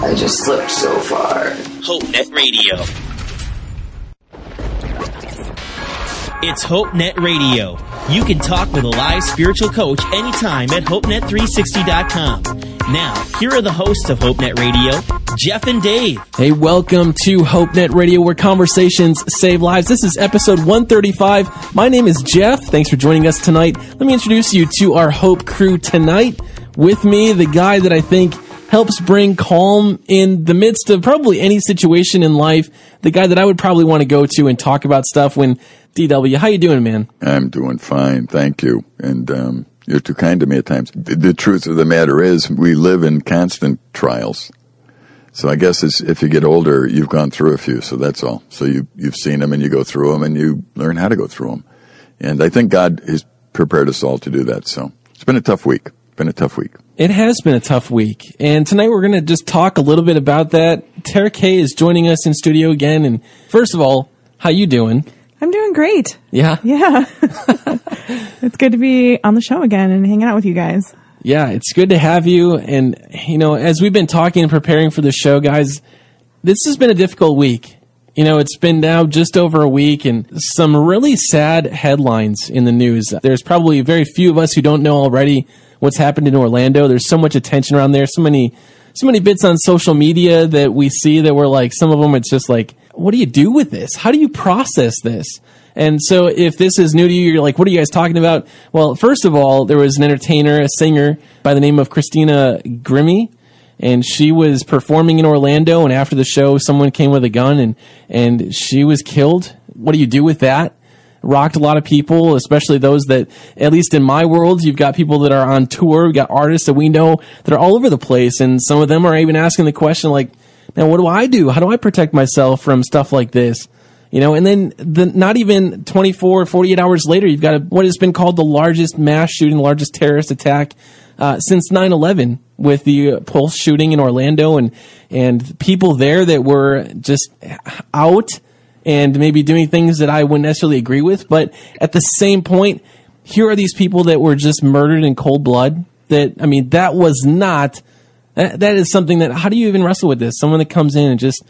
I just slipped so far. HopeNet Radio. It's HopeNet Radio. You can talk with a live spiritual coach anytime at HopeNet360.com. Now, here are the hosts of HopeNet Radio, Jeff and Dave. Hey, welcome to HopeNet Radio, where conversations save lives. This is episode 135. My name is Jeff. Thanks for joining us tonight. Let me introduce you to our Hope crew tonight. With me, the guy that I think helps bring calm in the midst of probably any situation in life. The guy that I would probably want to go to and talk about stuff when DW, how you doing, man? I'm doing fine, thank you. And um, you're too kind to me at times. The, the, truth of the matter is, we live in constant trials. So I guess if you get older, you've gone through a few. So that's all. So you you've seen them and you go through them and you learn how to go through them. And I think God has prepared us all to do that. So it's been a tough week. Been a tough week. It has been a tough week. And tonight we're going to just talk a little bit about that. Tara Kay is joining us in studio again. And first of all, how you doing? I'm doing great. Yeah. Yeah. it's good to be on the show again and hanging out with you guys. Yeah, it's good to have you. And, you know, as we've been talking and preparing for the show, guys, this has been a difficult week. You know, it's been now just over a week and some really sad headlines in the news. There's probably very few of us who don't know already what's happened in Orlando. There's so much attention around there, so many so many bits on social media that we see that we're like some of them it's just like what do you do with this? How do you process this? And so if this is new to you, you're like, what are you guys talking about? Well, first of all, there was an entertainer, a singer by the name of Christina Grimmie, and she was performing in Orlando. And after the show, someone came with a gun and, and she was killed. What do you do with that? rocked a lot of people, especially those that, at least in my world, you've got people that are on tour. We've got artists that we know that are all over the place. And some of them are even asking the question like, man, what do I do? How do I protect myself from stuff like this? You know, and then the, not even 24, 48 hours later, you've got a, what has been called the largest mass shooting, largest terrorist attack uh, since 9-11 with the Pulse shooting in Orlando and, and people there that were just out and maybe doing things that I wouldn't necessarily agree with. But at the same point, here are these people that were just murdered in cold blood. That, I mean, that was not, that, that is something that, how do you even wrestle with this? Someone that comes in and just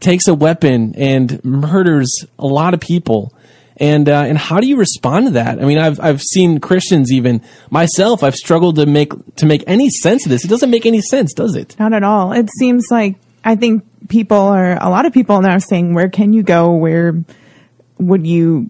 takes a weapon and murders a lot of people. And, uh, and how do you respond to that? I mean, I've, I've seen Christians even myself, I've struggled to make, to make any sense of this. It doesn't make any sense, does it? Not at all. It seems like, I think people are a lot of people now saying, where can you go? Where would you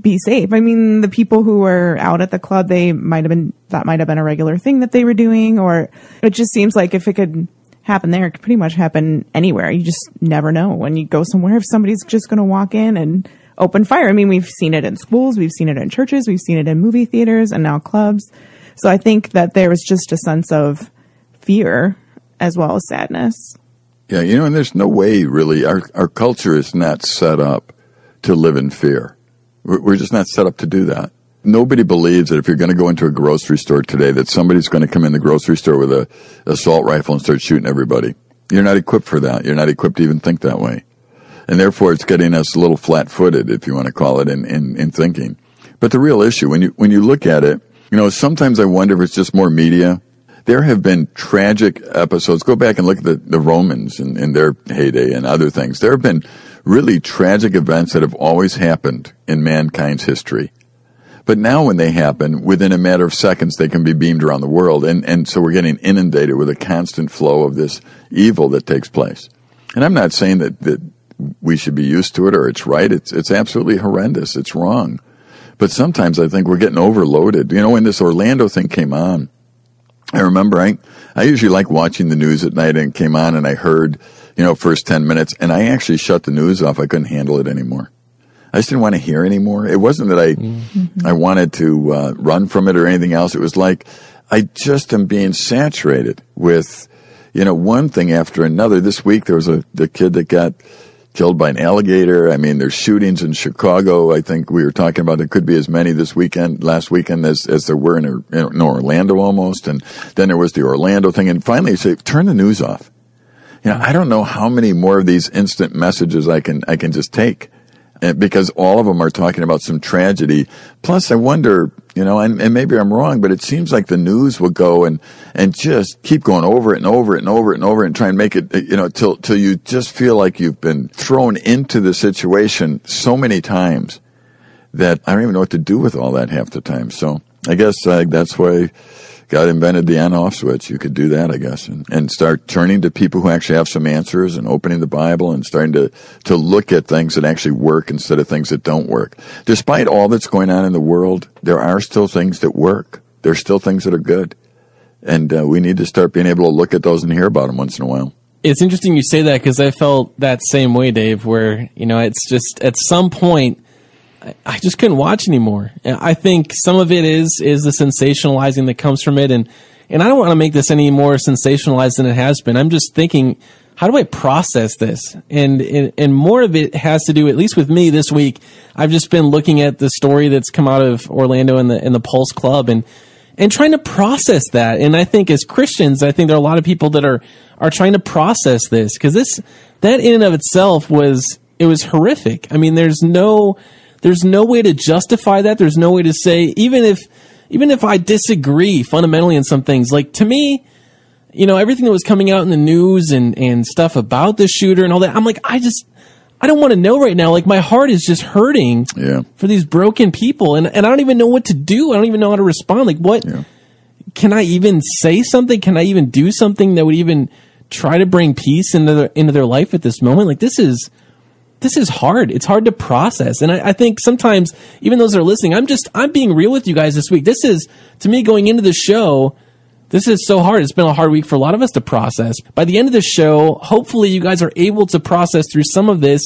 be safe? I mean, the people who were out at the club, they might have been, that might have been a regular thing that they were doing, or it just seems like if it could happen there, it could pretty much happen anywhere. You just never know when you go somewhere if somebody's just going to walk in and open fire. I mean, we've seen it in schools, we've seen it in churches, we've seen it in movie theaters and now clubs. So I think that there was just a sense of fear as well as sadness. Yeah, you know, and there's no way really. Our our culture is not set up to live in fear. We're, we're just not set up to do that. Nobody believes that if you're going to go into a grocery store today, that somebody's going to come in the grocery store with a assault rifle and start shooting everybody. You're not equipped for that. You're not equipped to even think that way. And therefore, it's getting us a little flat-footed, if you want to call it, in, in, in thinking. But the real issue, when you when you look at it, you know, sometimes I wonder if it's just more media there have been tragic episodes. Go back and look at the, the Romans in their heyday and other things. There have been really tragic events that have always happened in mankind's history. But now when they happen, within a matter of seconds, they can be beamed around the world. And, and so we're getting inundated with a constant flow of this evil that takes place. And I'm not saying that, that we should be used to it or it's right. It's, it's absolutely horrendous. It's wrong. But sometimes I think we're getting overloaded. You know, when this Orlando thing came on, I remember I, I usually like watching the news at night and came on and I heard, you know, first 10 minutes and I actually shut the news off. I couldn't handle it anymore. I just didn't want to hear anymore. It wasn't that I, mm-hmm. I wanted to uh, run from it or anything else. It was like I just am being saturated with, you know, one thing after another. This week there was a the kid that got killed by an alligator. I mean, there's shootings in Chicago. I think we were talking about there could be as many this weekend, last weekend as, as there were in, in Orlando almost. And then there was the Orlando thing. And finally say, turn the news off. You know, I don't know how many more of these instant messages I can, I can just take because all of them are talking about some tragedy. Plus, I wonder, you know, and, and, maybe I'm wrong, but it seems like the news will go and, and just keep going over it and over it and over it and over it and try and make it, you know, till, till you just feel like you've been thrown into the situation so many times that I don't even know what to do with all that half the time. So I guess uh, that's why God invented the on off switch. You could do that, I guess, and, and start turning to people who actually have some answers and opening the Bible and starting to, to look at things that actually work instead of things that don't work. Despite all that's going on in the world, there are still things that work. There's still things that are good. And uh, we need to start being able to look at those and hear about them once in a while. It's interesting you say that because I felt that same way, Dave, where, you know, it's just at some point, I just couldn't watch anymore. I think some of it is is the sensationalizing that comes from it, and and I don't want to make this any more sensationalized than it has been. I'm just thinking, how do I process this? And, and and more of it has to do, at least with me this week. I've just been looking at the story that's come out of Orlando and the in the Pulse Club, and and trying to process that. And I think as Christians, I think there are a lot of people that are are trying to process this because this that in and of itself was it was horrific. I mean, there's no there's no way to justify that. There's no way to say, even if, even if I disagree fundamentally in some things, like to me, you know, everything that was coming out in the news and, and stuff about the shooter and all that, I'm like, I just, I don't want to know right now. Like my heart is just hurting yeah. for these broken people. And, and I don't even know what to do. I don't even know how to respond. Like what, yeah. can I even say something? Can I even do something that would even try to bring peace into their, into their life at this moment? Like this is, this is hard. It's hard to process. And I, I, think sometimes, even those that are listening, I'm just, I'm being real with you guys this week. This is, to me, going into the show, this is so hard. It's been a hard week for a lot of us to process. By the end of the show, hopefully you guys are able to process through some of this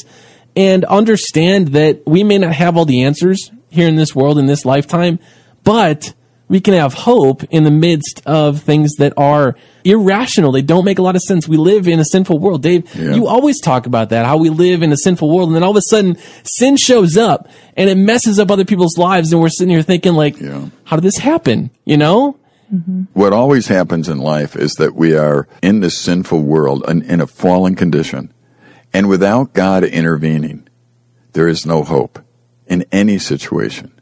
and understand that we may not have all the answers here in this world in this lifetime, but we can have hope in the midst of things that are irrational. They don't make a lot of sense. We live in a sinful world. Dave, yeah. you always talk about that, how we live in a sinful world. And then all of a sudden sin shows up and it messes up other people's lives. And we're sitting here thinking like, yeah. how did this happen? You know? Mm-hmm. What always happens in life is that we are in this sinful world and in a fallen condition. And without God intervening, there is no hope in any situation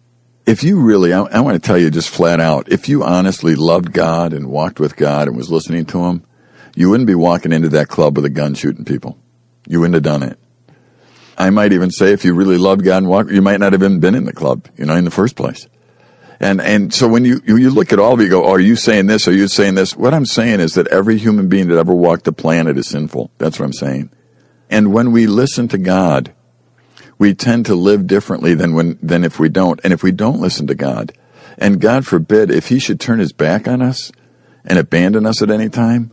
if you really, I, I, want to tell you just flat out, if you honestly loved God and walked with God and was listening to Him, you wouldn't be walking into that club with a gun shooting people. You wouldn't have done it. I might even say if you really loved God and walked, you might not have even been in the club, you know, in the first place. And, and so when you, you look at all of you go, oh, are you saying this? Are you saying this? What I'm saying is that every human being that ever walked the planet is sinful. That's what I'm saying. And when we listen to God, we tend to live differently than when than if we don't. And if we don't listen to God, and God forbid if he should turn his back on us and abandon us at any time,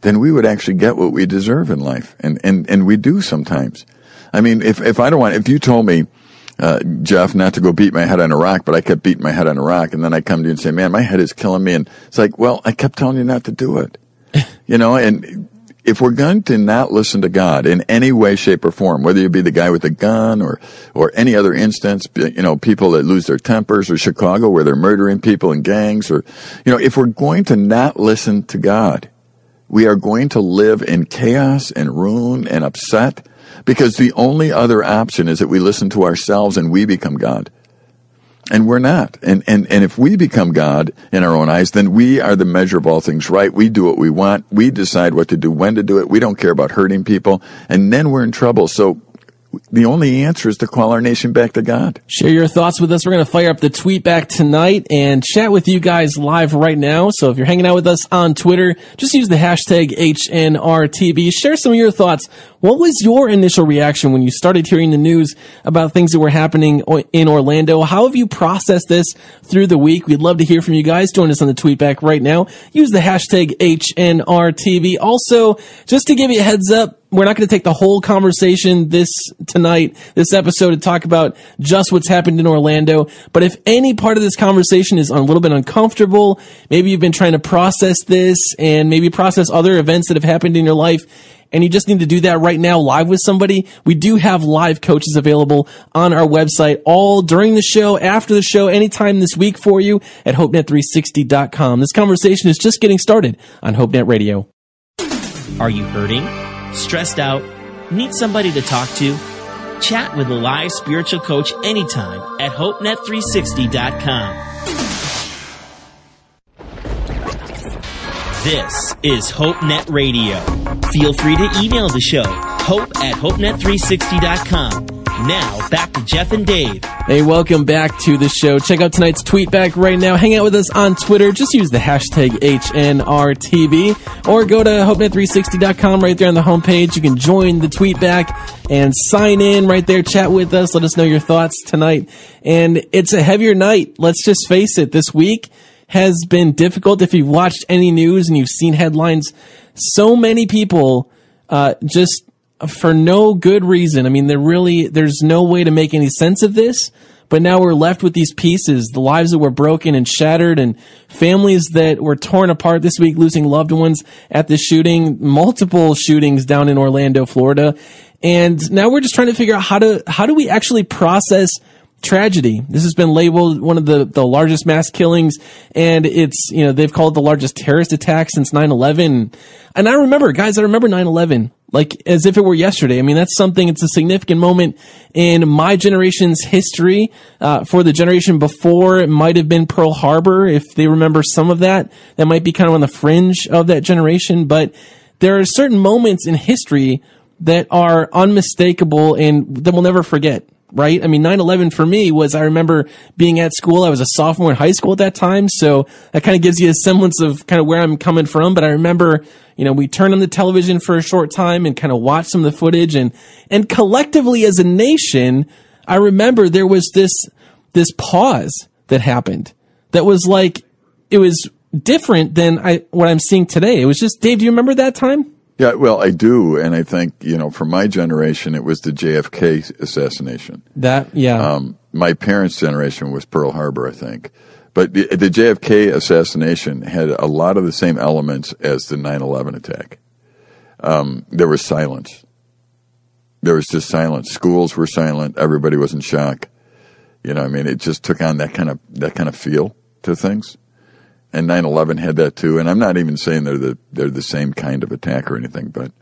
then we would actually get what we deserve in life. And and and we do sometimes. I mean, if if I don't want if you told me uh, Jeff, not to go beat my head on a rock, but I kept beating my head on a rock. And then I come to you and say, man, my head is killing me. And it's like, well, I kept telling you not to do it. you know, and if we're going to not listen to God in any way, shape, or form, whether you be the guy with a gun or, or any other instance, you know, people that lose their tempers or Chicago where they're murdering people in gangs or, you know, if we're going to not listen to God, we are going to live in chaos and ruin and upset because the only other option is that we listen to ourselves and we become God. And we're not. And, and, and if we become God in our own eyes, then we are the measure of all things right. We do what we want. We decide what to do, when to do it. We don't care about hurting people. And then we're in trouble. So the only answer is to call our nation back to God. Share your thoughts with us. We're going to fire up the tweet back tonight and chat with you guys live right now. So if you're hanging out with us on Twitter, just use the hashtag HNRTB. Share some of your thoughts. What was your initial reaction when you started hearing the news about things that were happening in Orlando? How have you processed this through the week? We'd love to hear from you guys. Join us on the tweet back right now. Use the hashtag HNRTB. Also, just to give you a heads up, we're not going to take the whole conversation this tonight, this episode to talk about just what's happened in Orlando. But if any part of this conversation is a little bit uncomfortable, maybe you've been trying to process this and maybe process other events that have happened in your life and you just need to do that right now live with somebody, we do have live coaches available on our website all during the show, after the show, anytime this week for you at HopeNet360.com. This conversation is just getting started on HopeNet Radio. Are you hurting? Stressed out? Need somebody to talk to? Chat with a live spiritual coach anytime at HopeNet360.com. This is HopeNet Radio. Feel free to email the show, hope at HopeNet360.com. Now, back to Jeff and Dave. Hey, welcome back to the show. Check out tonight's tweet back right now. Hang out with us on Twitter. Just use the hashtag HNRTB or go to HopeNet360.com right there on the homepage. You can join the tweet back and sign in right there. Chat with us. Let us know your thoughts tonight. And it's a heavier night. Let's just face it. This week, has been difficult. If you've watched any news and you've seen headlines, so many people uh, just for no good reason. I mean, there really there's no way to make any sense of this. But now we're left with these pieces, the lives that were broken and shattered, and families that were torn apart this week, losing loved ones at the shooting, multiple shootings down in Orlando, Florida. And now we're just trying to figure out how to how do we actually process tragedy. This has been labeled one of the, the largest mass killings, and it's, you know, they've called the largest terrorist attack since 9-11. And I remember, guys, I remember 9-11, like, as if it were yesterday. I mean, that's something, it's a significant moment in my generation's history. Uh, for the generation before, it might have been Pearl Harbor, if they remember some of that. That might be kind of on the fringe of that generation, but there are certain moments in history that are unmistakable and that we'll never forget right? I mean, 9-11 for me was, I remember being at school. I was a sophomore in high school at that time. So that kind of gives you a semblance of kind of where I'm coming from. But I remember, you know, we turned on the television for a short time and kind of watched some of the footage and, and collectively as a nation, I remember there was this, this pause that happened that was like, it was different than I, what I'm seeing today. It was just, Dave, do you remember that time? Yeah, well, I do, and I think you know, for my generation, it was the JFK assassination. That, yeah. Um, my parents' generation was Pearl Harbor, I think, but the, the, JFK assassination had a lot of the same elements as the 9/11 attack. Um, there was silence. There was just silence. Schools were silent. Everybody was in shock. You know, I mean, it just took on that kind of that kind of feel to things and 9/11 had that too. And I'm not even saying they're the they're the same kind of attack or anything, but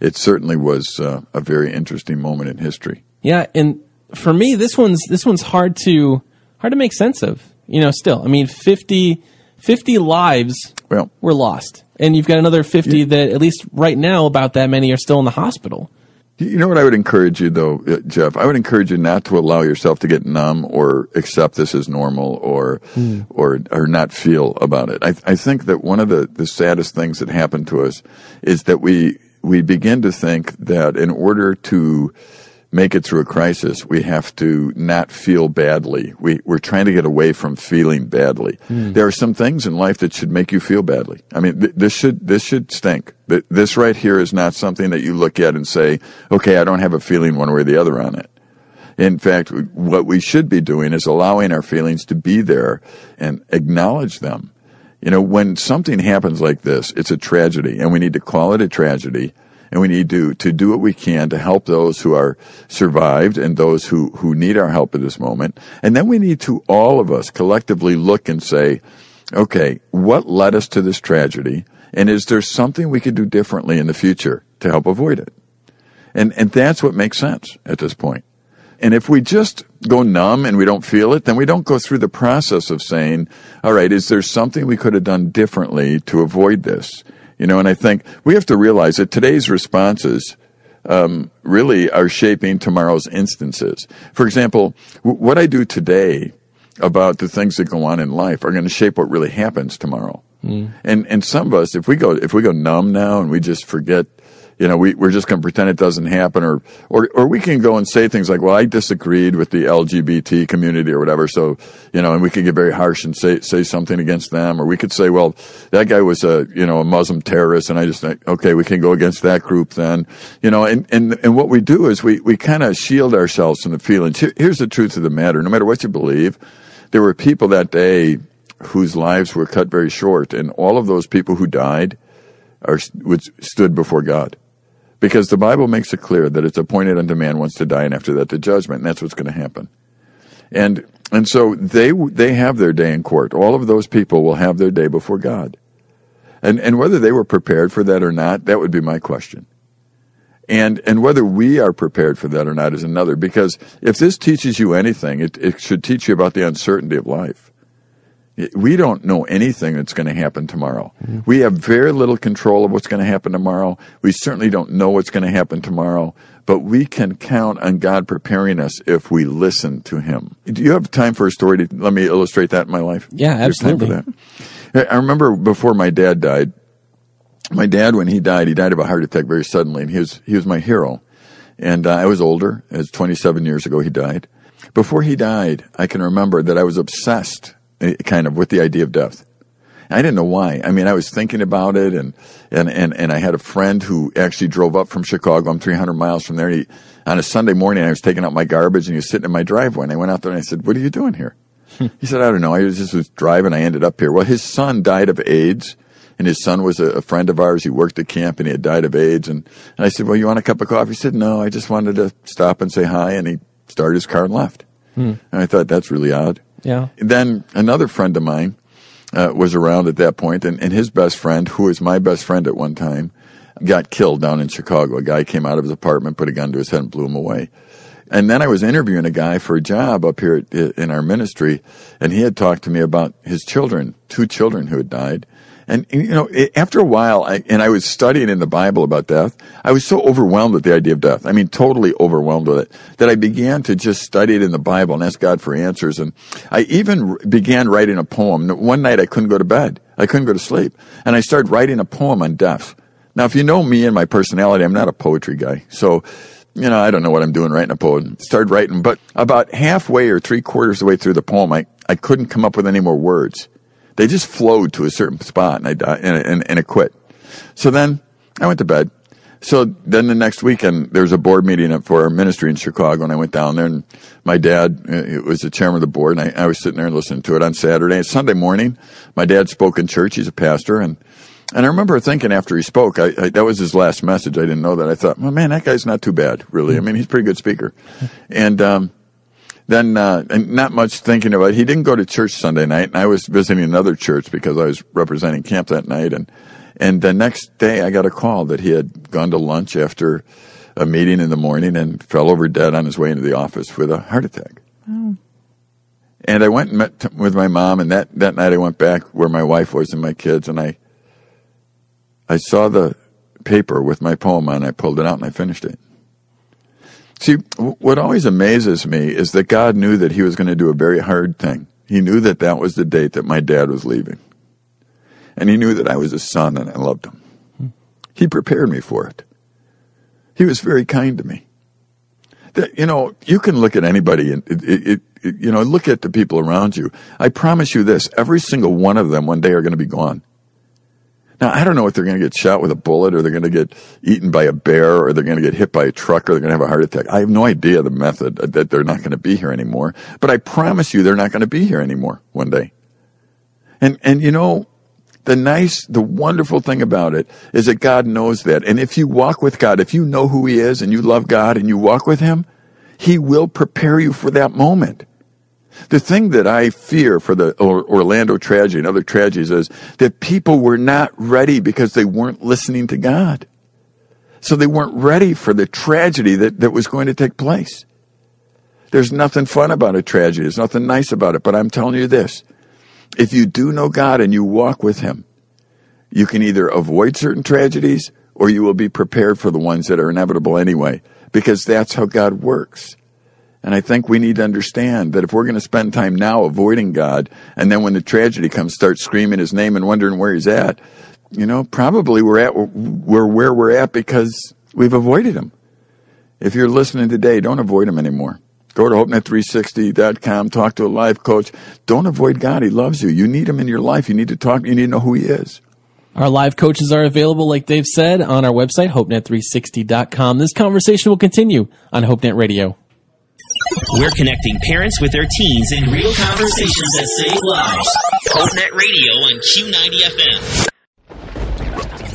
it certainly was uh, a very interesting moment in history. Yeah, and for me, this one's this one's hard to hard to make sense of. You know, still, I mean, 50, 50 lives well, were lost, and you've got another fifty yeah. that, at least right now, about that many are still in the hospital. You know what I would encourage you though, uh, Jeff? I would encourage you not to allow yourself to get numb or accept this as normal or, mm. or, or not feel about it. I, I think that one of the, the saddest things that happened to us is that we, we begin to think that in order to make it through a crisis, we have to not feel badly. We, we're trying to get away from feeling badly. Mm. There are some things in life that should make you feel badly. I mean, th- this should, this should stink. Th- this right here is not something that you look at and say, okay, I don't have a feeling one way or the other on it. In fact, what we should be doing is allowing our feelings to be there and acknowledge them. You know, when something happens like this, it's a tragedy and we need to call it a tragedy and we need to, to do what we can to help those who are survived and those who, who need our help at this moment. And then we need to all of us collectively look and say, okay, what led us to this tragedy? And is there something we could do differently in the future to help avoid it? And, and that's what makes sense at this point. And if we just go numb and we don't feel it, then we don't go through the process of saying, all right, is there something we could have done differently to avoid this? You know, and I think we have to realize that today's responses um, really are shaping tomorrow's instances. For example, w- what I do today about the things that go on in life are going to shape what really happens tomorrow. Mm. And and some of us, if we go if we go numb now and we just forget, you know, we, we're just going to pretend it doesn't happen, or, or, or we can go and say things like, well, I disagreed with the LGBT community or whatever, so, you know, and we could get very harsh and say, say something against them, or we could say, well, that guy was a, you know, a Muslim terrorist, and I just think, okay, we can go against that group then, you know, and, and, and what we do is we, we kind of shield ourselves from the feelings. Here, here's the truth of the matter. No matter what you believe, there were people that day whose lives were cut very short, and all of those people who died are, stood before God. Because the Bible makes it clear that it's appointed unto man once to die, and after that the judgment, and that's what's going to happen. And and so they they have their day in court. All of those people will have their day before God. And and whether they were prepared for that or not, that would be my question. And and whether we are prepared for that or not is another. Because if this teaches you anything, it, it should teach you about the uncertainty of life. We don't know anything that's going to happen tomorrow. Mm-hmm. We have very little control of what's going to happen tomorrow. We certainly don't know what's going to happen tomorrow, but we can count on God preparing us if we listen to Him. Do you have time for a story to let me illustrate that in my life? Yeah, absolutely. I remember before my dad died, my dad, when he died, he died of a heart attack very suddenly, and he was, he was my hero. And uh, I was older. It was 27 years ago he died. Before he died, I can remember that I was obsessed kind of with the idea of death. I didn't know why. I mean, I was thinking about it, and and and, and I had a friend who actually drove up from Chicago. I'm 300 miles from there. He, on a Sunday morning, I was taking out my garbage, and he was sitting in my driveway. And I went out there and I said, "What are you doing here?" he said, "I don't know. I was just was driving. I ended up here." Well, his son died of AIDS, and his son was a, a friend of ours. He worked at camp, and he had died of AIDS. And, and I said, "Well, you want a cup of coffee?" He said, "No. I just wanted to stop and say hi." And he started his car and left. Hmm. And I thought that's really odd. Yeah. Then another friend of mine uh, was around at that point, and, and his best friend, who was my best friend at one time, got killed down in Chicago. A guy came out of his apartment, put a gun to his head, and blew him away. And then I was interviewing a guy for a job up here in our ministry, and he had talked to me about his children, two children who had died. And, you know, after a while, I, and I was studying in the Bible about death, I was so overwhelmed with the idea of death. I mean, totally overwhelmed with it, that I began to just study it in the Bible and ask God for answers. And I even began writing a poem. One night I couldn't go to bed. I couldn't go to sleep. And I started writing a poem on death. Now, if you know me and my personality, I'm not a poetry guy. So, you know, I don't know what I'm doing writing a poem. Started writing, but about halfway or three quarters of the way through the poem, I, I couldn't come up with any more words. They just flowed to a certain spot and I died, and, and, and it quit. So then I went to bed. So then the next weekend, there was a board meeting for our ministry in Chicago, and I went down there, and my dad uh, was the chairman of the board, and I, I was sitting there and listening to it on Saturday. And Sunday morning, my dad spoke in church. He's a pastor, and and I remember thinking after he spoke, I, I, that was his last message. I didn't know that. I thought, well, man, that guy's not too bad, really. I mean, he's a pretty good speaker. And um, then uh, and not much thinking about it. He didn't go to church Sunday night, and I was visiting another church because I was representing camp that night. And and the next day, I got a call that he had gone to lunch after a meeting in the morning and fell over dead on his way into the office with a heart attack. Oh. And I went and met t- with my mom, and that, that night I went back where my wife was and my kids, and I I saw the paper with my poem on. I pulled it out and I finished it. See, what always amazes me is that God knew that He was going to do a very hard thing. He knew that that was the date that my dad was leaving. And He knew that I was His son and I loved Him. He prepared me for it. He was very kind to me. That, you know, you can look at anybody and, it, it, it, you know, look at the people around you. I promise you this, every single one of them one day are going to be gone. Now, I don't know if they're going to get shot with a bullet or they're going to get eaten by a bear or they're going to get hit by a truck or they're going to have a heart attack. I have no idea the method uh, that they're not going to be here anymore. But I promise you they're not going to be here anymore one day. And, and you know, the nice, the wonderful thing about it is that God knows that. And if you walk with God, if you know who He is and you love God and you walk with Him, He will prepare you for that moment. The thing that I fear for the Orlando tragedy and other tragedies is that people were not ready because they weren't listening to God. So they weren't ready for the tragedy that, that was going to take place. There's nothing fun about a tragedy. There's nothing nice about it. But I'm telling you this. If you do know God and you walk with Him, you can either avoid certain tragedies or you will be prepared for the ones that are inevitable anyway, because that's how God works. And I think we need to understand that if we're going to spend time now avoiding God, and then when the tragedy comes, start screaming his name and wondering where he's at, you know, probably we're at we're where we're at because we've avoided him. If you're listening today, don't avoid him anymore. Go to HopeNet360.com, talk to a life coach. Don't avoid God. He loves you. You need him in your life. You need to talk. You need to know who he is. Our live coaches are available, like Dave said, on our website, HopeNet360.com. This conversation will continue on HopeNet Radio. We're connecting parents with their teens in real conversations that save lives. HopeNet Radio on Q90 FM.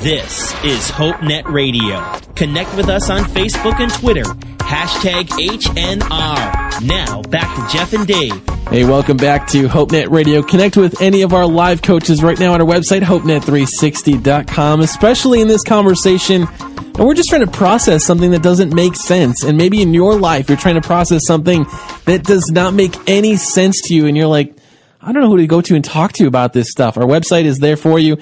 This is HopeNet Radio. Connect with us on Facebook and Twitter. Hashtag HNR. Now, back to Jeff and Dave. Hey, welcome back to HopeNet Radio. Connect with any of our live coaches right now on our website, HopeNet360.com, especially in this conversation and we're just trying to process something that doesn't make sense. And maybe in your life, you're trying to process something that does not make any sense to you. And you're like, I don't know who to go to and talk to about this stuff. Our website is there for you.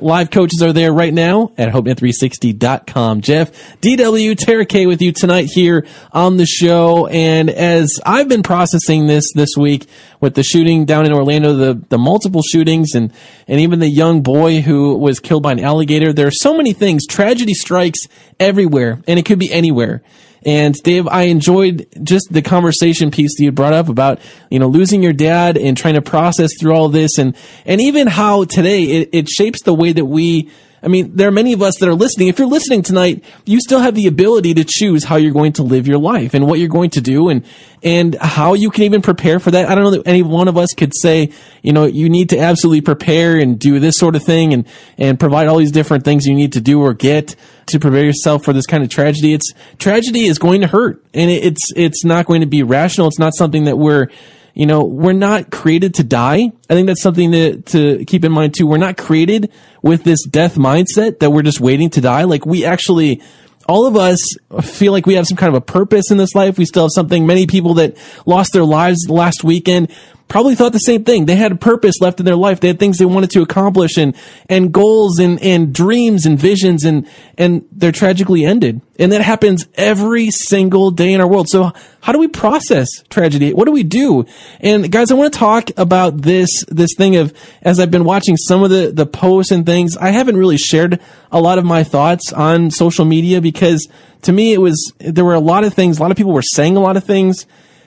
Live coaches are there right now at HopeNet360.com. Jeff, DW, Tara K with you tonight here on the show. And as I've been processing this this week with the shooting down in Orlando, the, the multiple shootings and, and even the young boy who was killed by an alligator, there are so many things. Tragedy strikes everywhere and it could be anywhere. And Dave, I enjoyed just the conversation piece that you brought up about, you know, losing your dad and trying to process through all this and, and even how today it, it shapes the way that we I mean, there are many of us that are listening. If you're listening tonight, you still have the ability to choose how you're going to live your life and what you're going to do and, and how you can even prepare for that. I don't know that any one of us could say, you know, you need to absolutely prepare and do this sort of thing and, and provide all these different things you need to do or get to prepare yourself for this kind of tragedy. It's tragedy is going to hurt and it's, it's not going to be rational. It's not something that we're, you know, we're not created to die. I think that's something to, to keep in mind too. We're not created with this death mindset that we're just waiting to die. Like we actually, all of us feel like we have some kind of a purpose in this life. We still have something. Many people that lost their lives last weekend probably thought the same thing. They had a purpose left in their life. They had things they wanted to accomplish and, and goals and, and dreams and visions and, and they're tragically ended. And that happens every single day in our world. So how do we process tragedy? What do we do? And guys, I want to talk about this, this thing of, as I've been watching some of the, the posts and things, I haven't really shared a lot of my thoughts on social media because to me, it was, there were a lot of things, a lot of people were saying a lot of things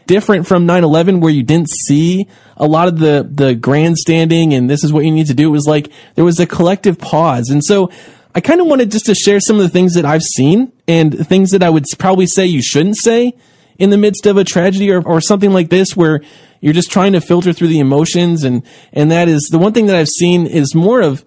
different from 9-11 where you didn't see a lot of the, the grandstanding and this is what you need to do. It was like there was a collective pause. And so I kind of wanted just to share some of the things that I've seen and things that I would probably say you shouldn't say in the midst of a tragedy or, or something like this where you're just trying to filter through the emotions. And, and that is the one thing that I've seen is more of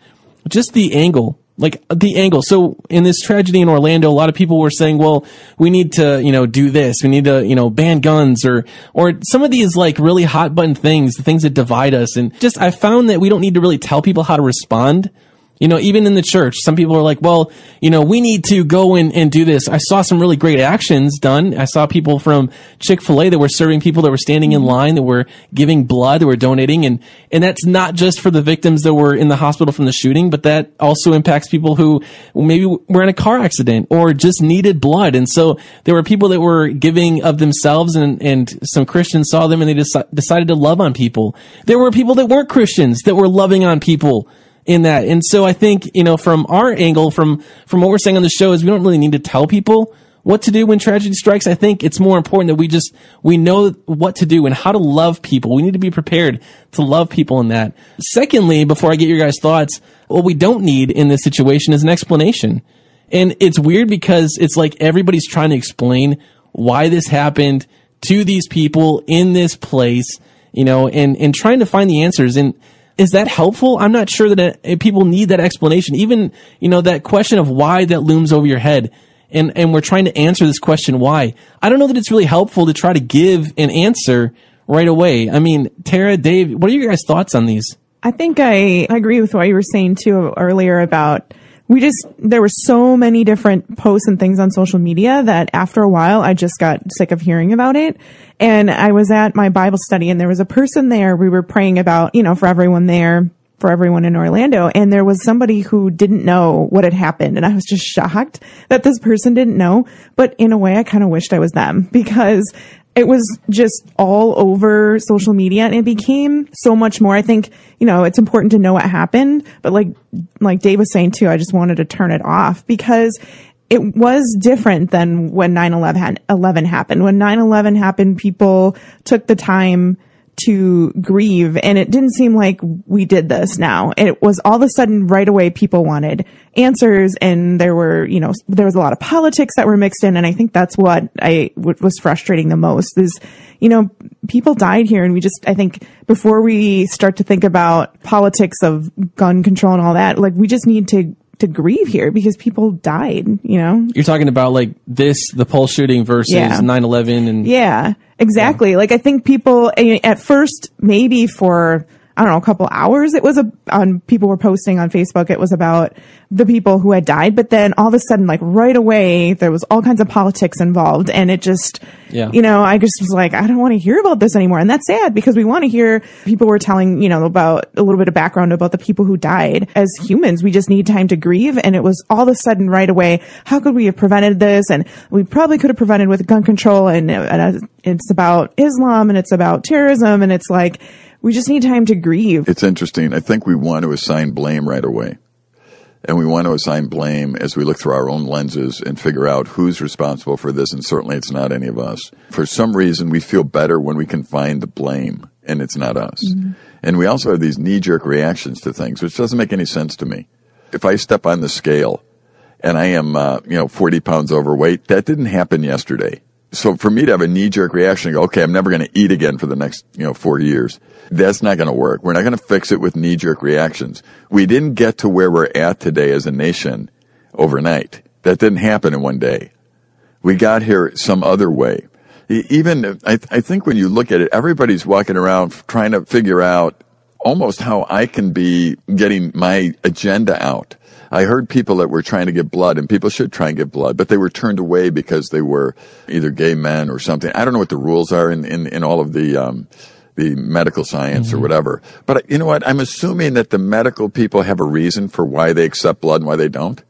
just the angle like the angle. So in this tragedy in Orlando, a lot of people were saying, well, we need to, you know, do this. We need to, you know, ban guns or, or some of these like really hot button things, the things that divide us. And just, I found that we don't need to really tell people how to respond you know, even in the church, some people are like, well, you know, we need to go and, and do this. I saw some really great actions done. I saw people from Chick-fil-A that were serving people that were standing in line, that were giving blood, that were donating. And, and that's not just for the victims that were in the hospital from the shooting, but that also impacts people who maybe were in a car accident or just needed blood. And so there were people that were giving of themselves and, and some Christians saw them and they deci- decided to love on people. There were people that weren't Christians that were loving on people in that. And so I think, you know, from our angle, from, from what we're saying on the show is we don't really need to tell people what to do when tragedy strikes. I think it's more important that we just, we know what to do and how to love people. We need to be prepared to love people in that. Secondly, before I get your guys' thoughts, what we don't need in this situation is an explanation. And it's weird because it's like everybody's trying to explain why this happened to these people in this place, you know, and, and trying to find the answers. And is that helpful? I'm not sure that it, eh, people need that explanation. Even, you know, that question of why that looms over your head. And, and we're trying to answer this question, why? I don't know that it's really helpful to try to give an answer right away. I mean, Tara, Dave, what are your guys' thoughts on these? I think I agree with what you were saying too earlier about we just there were so many different posts and things on social media that after a while I just got sick of hearing about it. And I was at my Bible study and there was a person there we were praying about, you know, for everyone there, for everyone in Orlando. And there was somebody who didn't know what had happened. And I was just shocked that this person didn't know. But in a way, I kind of wished I was them because it was just all over social media and it became so much more. I think, you know, it's important to know what happened, but like, like Dave was saying too, I just wanted to turn it off because it was different than when 9-11 happened. When 9-11 happened, people took the time to grieve and it didn't seem like we did this now. It was all of a sudden right away people wanted answers and there were, you know, there was a lot of politics that were mixed in and I think that's what I was frustrating the most is, you know, people died here and we just I think before we start to think about politics of gun control and all that, like we just need to to grieve here because people died, you know? You're talking about like this, the Pulse shooting versus Yeah. 9/11 and Yeah, exactly. Like I think people eh, at first maybe for I don't know a couple hours it was a on people were posting on Facebook it was about the people who had died, but then all of a sudden like right away there was all kinds of politics involved, and it just Yeah. you know I just was like I don't want to hear about this anymore, and that's sad because we want to hear people were telling you know about a little bit of background about the people who died as humans. We just need time to grieve, and it was all of a sudden right away. How could we have prevented this? And we probably could have prevented with gun control, and, and it's about Islam and it's about terrorism, and it's like we just need time to grieve. It's interesting. I think we want to assign blame right away. And we want to assign blame as we look through our own lenses and figure out who's responsible for this. And certainly it's not any of us. For some reason, we feel better when we can find the blame and it's not us. And we also have these knee jerk reactions to things, which doesn't make any sense to me. If I step on the scale and I am, uh, you know, 40 pounds overweight, that didn't happen yesterday. So for me to have a knee jerk reaction and go, okay, I'm never going to eat again for the next, you know, four years, that's not going to work. We're not going to fix it with knee jerk reactions. We didn't get to where we're at today as a nation overnight. That didn't happen in one day. We got here some other way. Even, I, I think when you look at it, everybody's walking around trying to figure out almost how I can be getting my agenda out. I heard people that were trying to get blood, and people should try and get blood, but they were turned away because they were either gay men or something. I don't know what the rules are in, in, in all of the, um, the medical science or whatever. But you know what? I'm assuming that the medical people have a reason for why they accept blood and why they don't.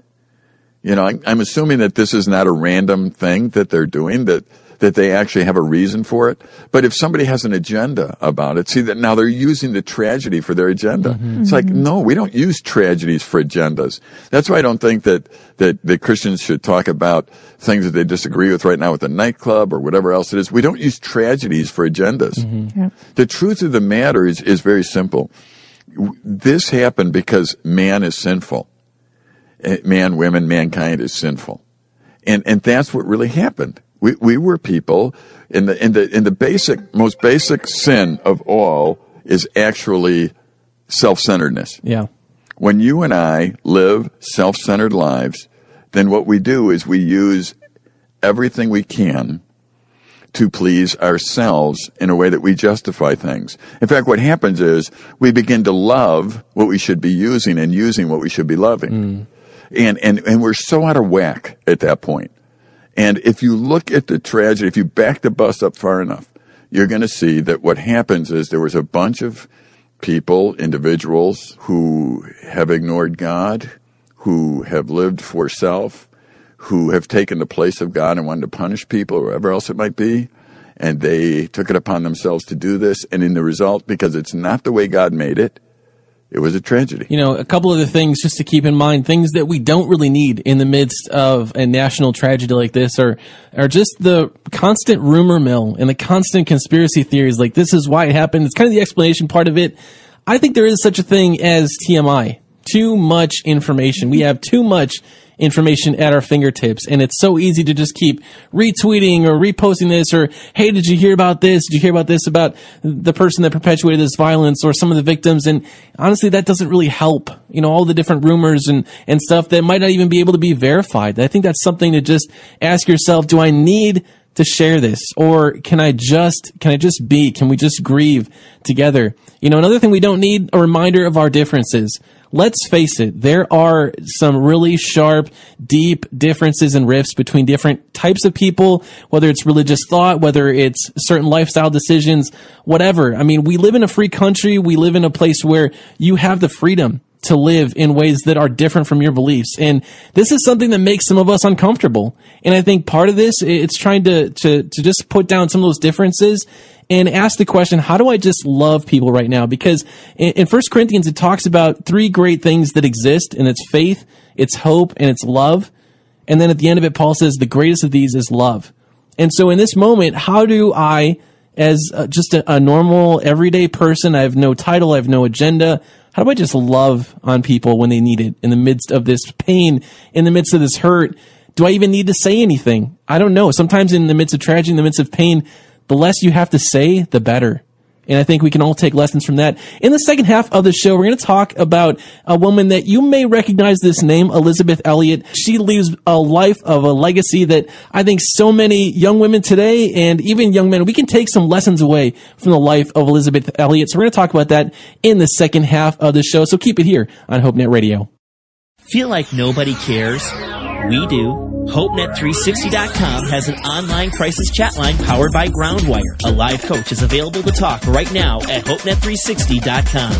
You know, I, I'm assuming that this is not a random thing that they're doing, that, that they actually have a reason for it. But if somebody has an agenda about it, see that now they're using the tragedy for their agenda. It's like, no, we don't use tragedies for agendas. That's why I don't think that, that, that Christians should talk about things that they disagree with right now with the nightclub or whatever else it is. We don't use tragedies for agendas. Yeah. The truth of the matter is, is very simple. This happened because man is sinful. Eh, Man, women, mankind is sinful. And, and that's what really happened. We, we were people in the, in the, in the basic, most basic sin of all is actually self-centeredness. yeah. When you and I live self-centered lives, then what we do is we use everything we can to please ourselves in a way that we justify things. In fact, what happens is we begin to love what we should be using and using what we should be loving. Mm. And, and, and we're so out of whack at that point. And if you look at the tragedy, if you back the bus up far enough, you're going to see that what happens is there was a bunch of people, individuals who have ignored God, who have lived for self, who have taken the place of God and wanted to punish people or whatever else it might be. And they took it upon themselves to do this. And in the result, because it's not the way God made it, it was a tragedy. You know, a couple of the things just to keep in mind, things that we don't really need in the midst of a national tragedy like this are, are just the constant rumor mill and the constant conspiracy theories. Like, this is why it happened. It's kind of the explanation part of it. I think there is such a thing as TMI. Too much information. We have too much information at our fingertips. And it's so easy to just keep retweeting or reposting this or hey did you hear about this? Did you hear about this about the person that perpetuated this violence or some of the victims? And honestly that doesn't really help you know all the different rumors and and stuff that might not even be able to be verified. I think that's something to just ask yourself do i need to share this? Or can i just can i just be? Can we just grieve together you know another thing we don't need a reminder of our differences let's face it, there are some really sharp, deep differences and rifts between different types of people, whether it's religious thought, whether it's certain lifestyle decisions, whatever. I mean, we live in a free country. We live in a place where you have the freedom to live in ways that are different from your beliefs. And this is something that makes some of us uncomfortable. And I think part of this, it's trying to, to, to just put down some of those differences and ask the question, how do I just love people right now? Because in, in 1 Corinthians, it talks about three great things that exist, and it's faith, it's hope, and it's love. And then at the end of it, Paul says, the greatest of these is love. And so in this moment, how do I, as uh, just a, a normal, everyday person, I have no title, I have no agenda, how do I just love on people when they need it in the midst of this pain, in the midst of this hurt? Do I even need to say anything? I don't know. Sometimes in the midst of tragedy, in the midst of pain, the less you have to say, the better. And I think we can all take lessons from that. In the second half of the show, we're going to talk about a woman that you may recognize this name, Elisabeth Elliot. She leaves a life of a legacy that I think so many young women today and even young men, we can take some lessons away from the life of Elisabeth Elliot. So we're going to talk about that in the second half of the show. So keep it here on HopeNet Radio. Feel like nobody cares? We do. HopeNet360.com has an online crisis chat line powered by Groundwire. A live coach is available to talk right now at HopeNet360.com.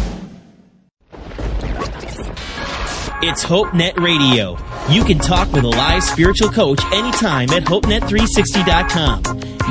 It's HopeNet Radio. You can talk with a live spiritual coach anytime at HopeNet360.com.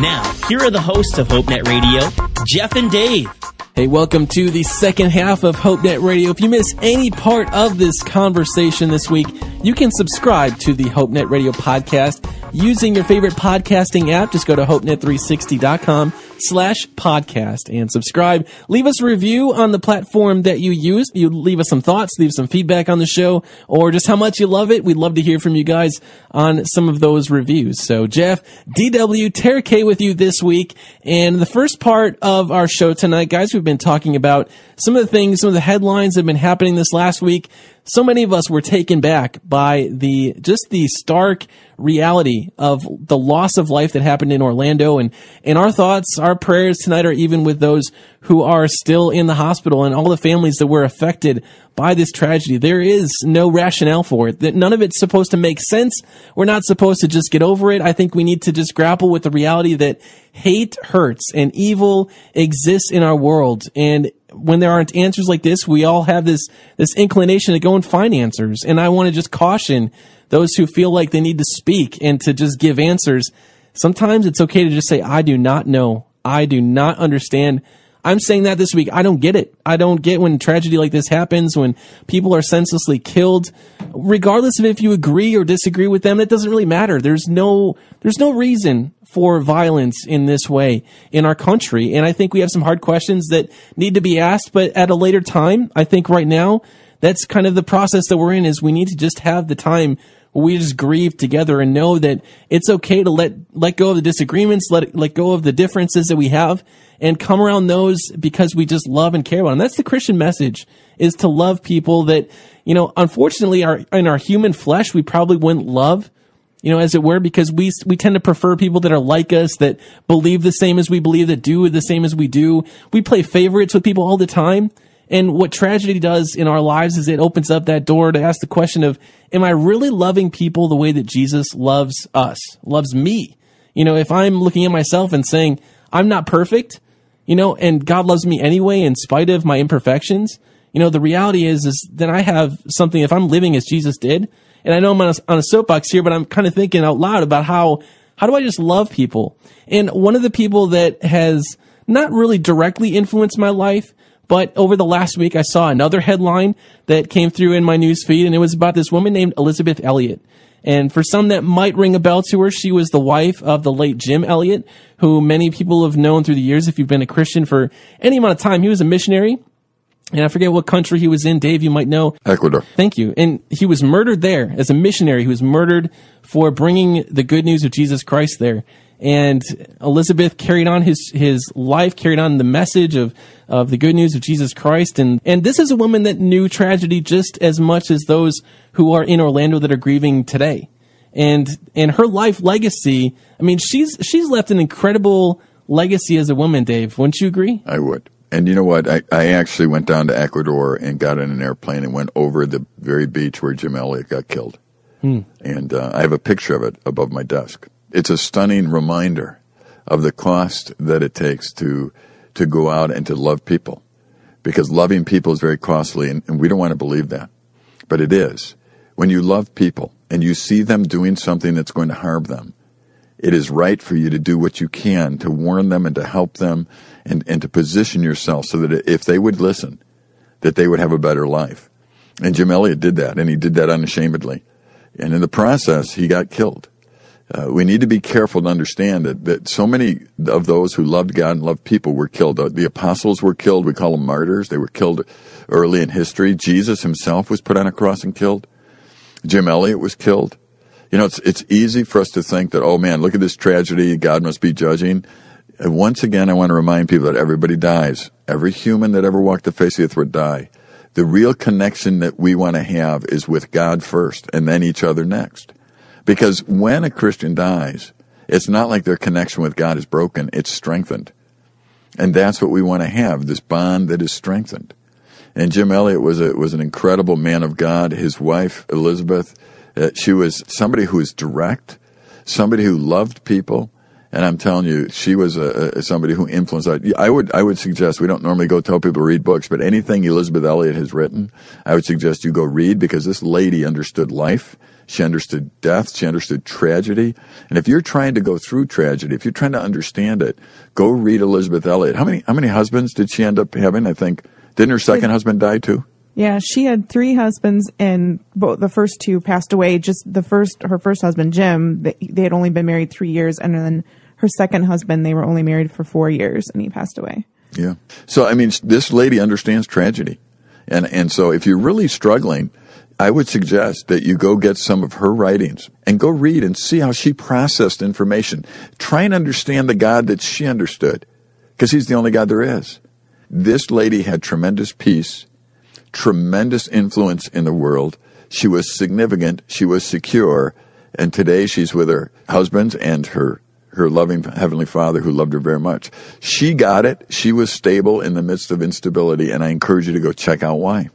Now, here are the hosts of HopeNet Radio, Jeff and Dave. Hey, welcome to the second half of HopeNet Radio. If you miss any part of this conversation this week, you can subscribe to the HopeNet Radio podcast using your favorite podcasting app. Just go to HopeNet360.com slash podcast and subscribe. Leave us a review on the platform that you use. You leave us some thoughts, leave some feedback on the show, or just how much you love it. We'd love to hear from you guys on some of those reviews. So Jeff, DW, Tara K with you this week. And the first part of our show tonight, guys, we've been talking about some of the things, some of the headlines that have been happening this last week so many of us were taken back by the just the stark reality of the loss of life that happened in Orlando. And and our thoughts our prayers tonight are even with those who are still in the hospital and all the families that were affected by this tragedy. There is no rationale for it. That none of it's supposed to make sense. We're not supposed to just get over it. I think we need to just grapple with the reality that hate hurts and evil exists in our world. And when there aren't answers like this, we all have this this inclination to go and find answers. And I want to just caution those who feel like they need to speak and to just give answers. Sometimes it's okay to just say, "I do not know. I do not understand." I'm saying that this week. I don't get it. I don't get when tragedy like this happens, when people are senselessly killed, regardless of if you agree or disagree with them. It doesn't really matter. There's no, there's no reason for violence in this way in our country. And I think we have some hard questions that need to be asked, but at a later time, I think right now, that's kind of the process that we're in is we need to just have the time we just grieve together and know that it's okay to let, let go of the disagreements, let, let go of the differences that we have and come around those because we just love and care about them. That's the Christian message is to love people that, you know, unfortunately are in our human flesh, we probably wouldn't love you know, as it were, because we we tend to prefer people that are like us, that believe the same as we believe, that do the same as we do. We play favorites with people all the time. And what tragedy does in our lives is it opens up that door to ask the question of, am I really loving people the way that Jesus loves us, loves me? You know, if I'm looking at myself and saying, I'm not perfect, you know, and God loves me anyway in spite of my imperfections, you know, the reality is, is then I have something, if I'm living as Jesus did, and I know I'm on a, on a soapbox here, but I'm kind of thinking out loud about how, how do I just love people? And one of the people that has not really directly influenced my life, but over the last week, I saw another headline that came through in my news feed, and it was about this woman named Elisabeth Elliot. And for some that might ring a bell to her, she was the wife of the late Jim Elliot, who many people have known through the years if you've been a Christian for any amount of time. He was a missionary and I forget what country he was in. Dave, you might know. Ecuador. Thank you. And he was murdered there as a missionary. He was murdered for bringing the good news of Jesus Christ there. And Elisabeth carried on his, his life, carried on the message of, of the good news of Jesus Christ. And, and this is a woman that knew tragedy just as much as those who are in Orlando that are grieving today. And, and her life legacy, I mean, she's, she's left an incredible legacy as a woman, Dave. Wouldn't you agree? I would. And you know what? I, I actually went down to Ecuador and got in an airplane and went over the very beach where Jim Elliot got killed. Hmm. And uh, I have a picture of it above my desk. It's a stunning reminder of the cost that it takes to to go out and to love people. because loving people is very costly and, and we don't want to believe that. But it is. When you love people and you see them doing something that's going to harm them, it is right for you to do what you can to warn them and to help them and, and to position yourself so that if they would listen, that they would have a better life. And Jim Elliot did that, and he did that unashamedly. And in the process, he got killed. Uh, we need to be careful to understand that, that so many of those who loved God and loved people were killed. The apostles were killed. We call them martyrs. They were killed early in history. Jesus himself was put on a cross and killed. Jim Elliot was killed. You know, it's, it's easy for us to think that, oh man, look at this tragedy. God must be judging. And once again, I want to remind people that everybody dies. Every human that ever walked the face of the earth would die. The real connection that we want to have is with God first and then each other next. Because when a Christian dies, it's not like their connection with God is broken, it's strengthened. And that's what we want to have, this bond that is strengthened. And Jim Elliot was a, was an incredible man of God. His wife, Elisabeth, uh, she was somebody who was direct, somebody who loved people. And I'm telling you, she was a, a, somebody who influenced. I would, I would suggest we don't normally go tell people to read books, but anything Elisabeth Elliot has written, I would suggest you go read because this lady understood life. She understood death. She understood tragedy. And if you're trying to go through tragedy, if you're trying to understand it, go read Elisabeth Elliot. How many, how many husbands did she end up having? I think, didn't her second husband die too? Yeah, she had three husbands, and both the first two passed away. Just the first, her first husband, Jim, they, they had only been married three years, and then her second husband, they were only married for four years, and he passed away. Yeah. So I mean, this lady understands tragedy, and and so if you're really struggling, I would suggest that you go get some of her writings and go read and see how she processed information. Try and understand the God that she understood, because He's the only God there is. This lady had tremendous peace tremendous influence in the world. She was significant. She was secure. And today she's with her husband and her, her loving Heavenly Father who loved her very much. She got it. She was stable in the midst of instability. And I encourage you to go check out why.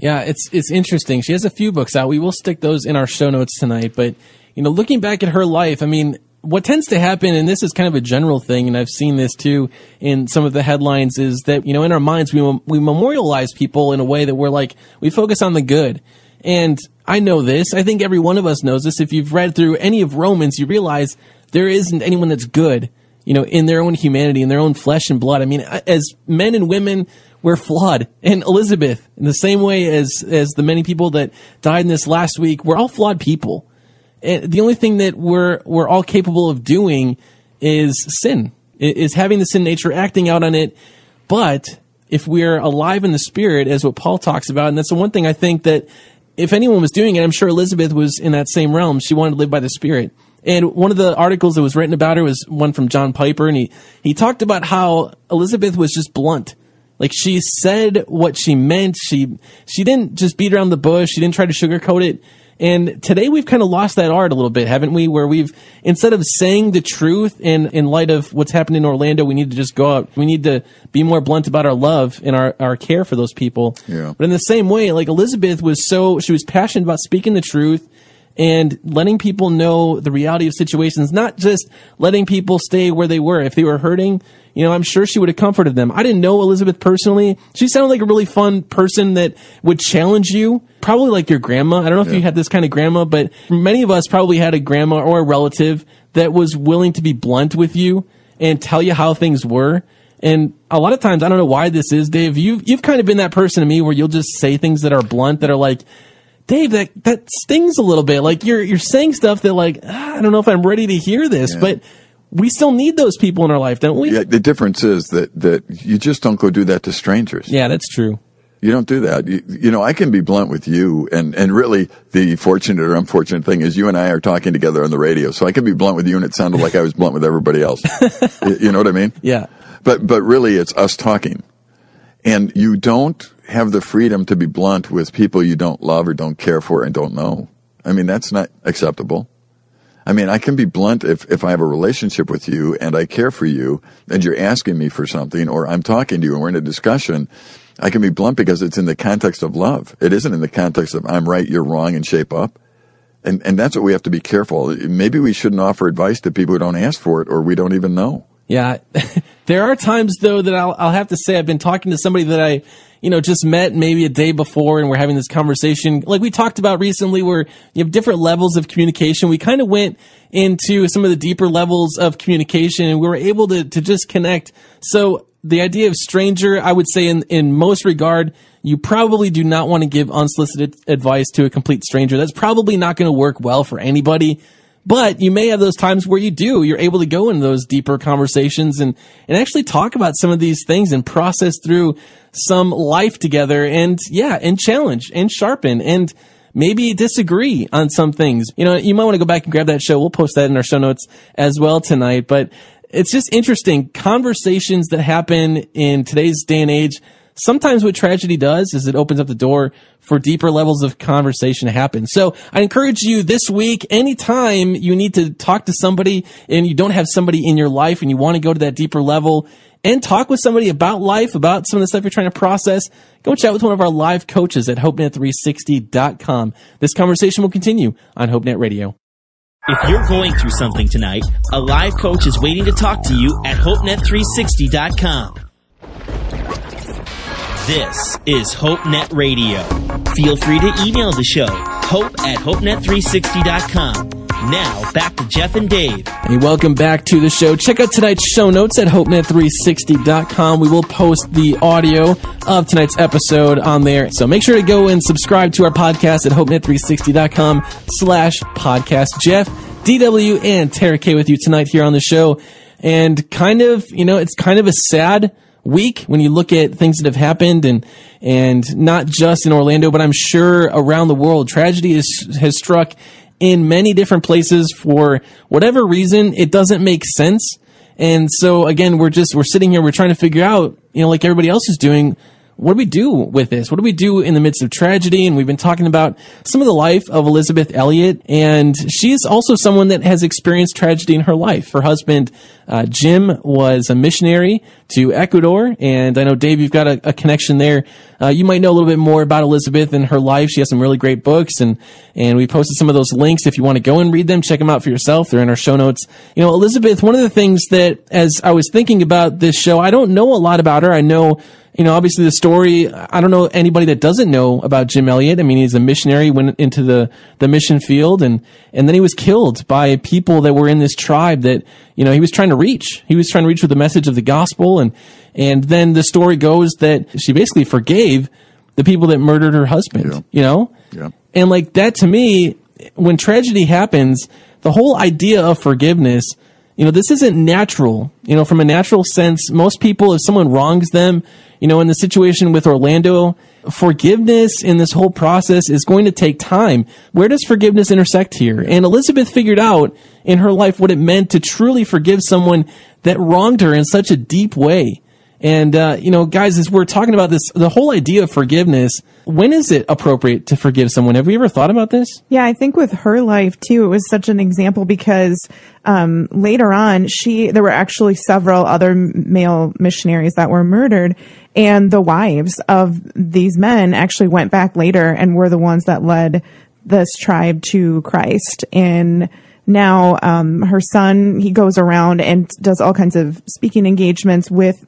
Yeah, it's, it's interesting. She has a few books out. We will stick those in our show notes tonight. But, you know, looking back at her life, I mean, what tends to happen, and this is kind of a general thing, and I've seen this too in some of the headlines, is that, you know, in our minds, we, we memorialize people in a way that we're like, we focus on the good. And I know this. I think every one of us knows this. If you've read through any of Romans, you realize there isn't anyone that's good, you know, in their own humanity, in their own flesh and blood. I mean, as men and women, we're flawed. And Elisabeth, in the same way as, as the many people that died in this last week, we're all flawed people. And the only thing that we're we're all capable of doing is sin, is having the sin nature, acting out on it. But if we're alive in the spirit, as what Paul talks about, and that's the one thing I think that if anyone was doing it, I'm sure Elisabeth was in that same realm. She wanted to live by the spirit. And one of the articles that was written about her was one from John Piper, and he, he talked about how Elisabeth was just blunt. Like she said what she meant. She she didn't just beat around the bush. She didn't try to sugarcoat it. And today we've kind of lost that art a little bit, haven't we? Where we've, instead of saying the truth in, in light of what's happened in Orlando, we need to just go out. We need to be more blunt about our love and our, our care for those people. Yeah. But in the same way, like Elisabeth was so, she was passionate about speaking the truth and letting people know the reality of situations, not just letting people stay where they were. If they were hurting, you know, I'm sure she would have comforted them. I didn't know Elisabeth personally. She sounded like a really fun person that would challenge you. Probably like your grandma. I don't know if yeah. you had this kind of grandma, but many of us probably had a grandma or a relative that was willing to be blunt with you and tell you how things were. And a lot of times, I don't know why this is, Dave. You've, you've kind of been that person to me where you'll just say things that are blunt, that are like, Dave, that, that stings a little bit. Like you're, you're saying stuff that like, ah, I don't know if I'm ready to hear this, yeah. but we still need those people in our life, don't we? Yeah, the difference is that, that you just don't go do that to strangers. Yeah, that's true. You don't do that. You, you, know, I can be blunt with you, and, and really the fortunate or unfortunate thing is you and I are talking together on the radio, so I can be blunt with you, and it sounded like I was blunt with everybody else. you know what I mean? Yeah. But but really, it's us talking, and you don't have the freedom to be blunt with people you don't love or don't care for and don't know. I mean, that's not acceptable. I mean, I can be blunt if, if I have a relationship with you and I care for you and you're asking me for something or I'm talking to you and we're in a discussion. I can be blunt because it's in the context of love. It isn't in the context of I'm right, you're wrong and shape up. And, and that's what we have to be careful. Maybe we shouldn't offer advice to people who don't ask for it or we don't even know. Yeah. There are times though that I'll, I'll have to say I've been talking to somebody that I, you know, just met maybe a day before and we're having this conversation. Like we talked about recently where you have different levels of communication. We kind of went into some of the deeper levels of communication and we were able to, to just connect. So the idea of stranger, I would say in, in most regard, you probably do not want to give unsolicited advice to a complete stranger. That's probably not going to work well for anybody. But you may have those times where you do. You're able to go into those deeper conversations and, and actually talk about some of these things and process through some life together and yeah, and challenge and sharpen and maybe disagree on some things. You know, you might want to go back and grab that show. We'll post that in our show notes as well tonight. But it's just interesting conversations that happen in today's day and age sometimes what tragedy does is it opens up the door for deeper levels of conversation to happen. So I encourage you this week, anytime you need to talk to somebody and you don't have somebody in your life and you want to go to that deeper level and talk with somebody about life, about some of the stuff you're trying to process, go chat with one of our live coaches at HopeNet360.com. This conversation will continue on HopeNet Radio. If you're going through something tonight, a live coach is waiting to talk to you at HopeNet360.com. This is HopeNet Radio. Feel free to email the show, hope at HopeNet360.com. Now, back to Jeff and Dave. Hey, welcome back to the show. Check out tonight's show notes at HopeNet360.com. We will post the audio of tonight's episode on there. So make sure to go and subscribe to our podcast at HopeNet360.com slash podcast. Jeff, DW, and Tara K with you tonight here on the show. And kind of, you know, it's kind of a sad week when you look at things that have happened and and not just in Orlando, but I'm sure around the world, tragedy is, has struck in many different places for whatever reason. It doesn't make sense. And so again, we're just, we're sitting here, we're trying to figure out, you know, like everybody else is doing, what do we do with this? What do we do in the midst of tragedy? And we've been talking about some of the life of Elisabeth Elliot, and she is also someone that has experienced tragedy in her life. Her husband, uh, Jim, was a missionary to Ecuador, and I know Dave, you've got a, a connection there. Uh, you might know a little bit more about Elisabeth and her life. She has some really great books, and and we posted some of those links if you want to go and read them. Check them out for yourself. They're in our show notes. You know, Elisabeth. One of the things that, as I was thinking about this show, I don't know a lot about her. I know you know, obviously the story, I don't know anybody that doesn't know about Jim Elliot. I mean, he's a missionary, went into the, the mission field and, and then he was killed by people that were in this tribe that, you know, he was trying to reach. He was trying to reach with the message of the gospel. And, and then the story goes that she basically forgave the people that murdered her husband, Yeah. you know? Yeah. And like that to me, when tragedy happens, the whole idea of forgiveness, you know, this isn't natural. You know, from a natural sense, most people, if someone wrongs them, you know, in the situation with Orlando, forgiveness in this whole process is going to take time. Where does forgiveness intersect here? And Elisabeth figured out in her life what it meant to truly forgive someone that wronged her in such a deep way. And, uh, you know, guys, as we're talking about this, the whole idea of forgiveness, when is it appropriate to forgive someone? Have we ever thought about this? Yeah, I think with her life too, it was such an example because um, later on, she there were actually several other male missionaries that were murdered, and the wives of these men actually went back later and were the ones that led this tribe to Christ. And now um, her son he goes around and does all kinds of speaking engagements with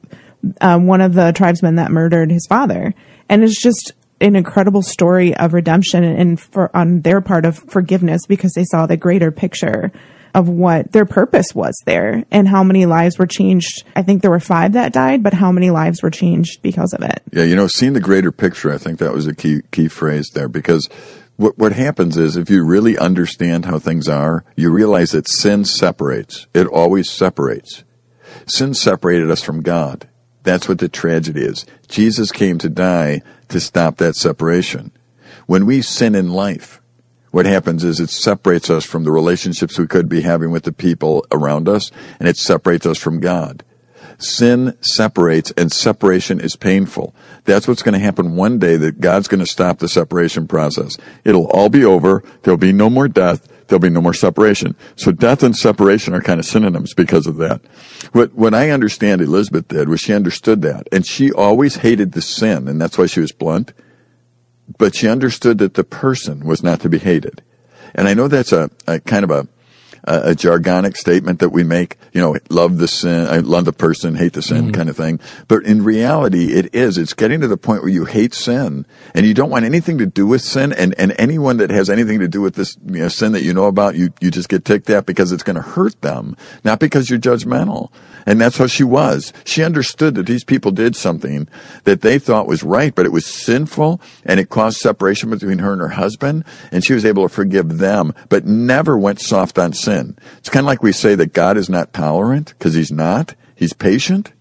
um, one of the tribesmen that murdered his father, and it's just an incredible story of redemption and for on their part of forgiveness because they saw the greater picture of what their purpose was there and how many lives were changed. I think there were five that died, but how many lives were changed because of it? Yeah, you know, seeing the greater picture, I think that was a key key phrase there because what what happens is if you really understand how things are, you realize that sin separates. It always separates. Sin separated us from God. That's what the tragedy is. Jesus came to die to stop that separation. When we sin in life, what happens is it separates us from the relationships we could be having with the people around us, and it separates us from God. Sin separates, and separation is painful. That's what's going to happen one day that God's going to stop the separation process. It'll all be over. There'll be no more death. There'll be no more separation. So death and separation are kind of synonyms because of that. What, what I understand Elisabeth did was she understood that, and she always hated the sin, and that's why she was blunt. But she understood that the person was not to be hated. And I know that's a, a kind of a, a, a jargonic statement that we make, you know, love the sin, I love the person, hate the sin mm-hmm. kind of thing. But in reality, it is. It's getting to the point where you hate sin and you don't want anything to do with sin. And, and anyone that has anything to do with this you know, sin that you know about, you, you just get ticked at because it's going to hurt them, not because you're judgmental. And that's how she was. She understood that these people did something that they thought was right, but it was sinful and it caused separation between her and her husband. And she was able to forgive them, but never went soft on sin. It's kind of like we say that God is not tolerant because he's not. He's patient.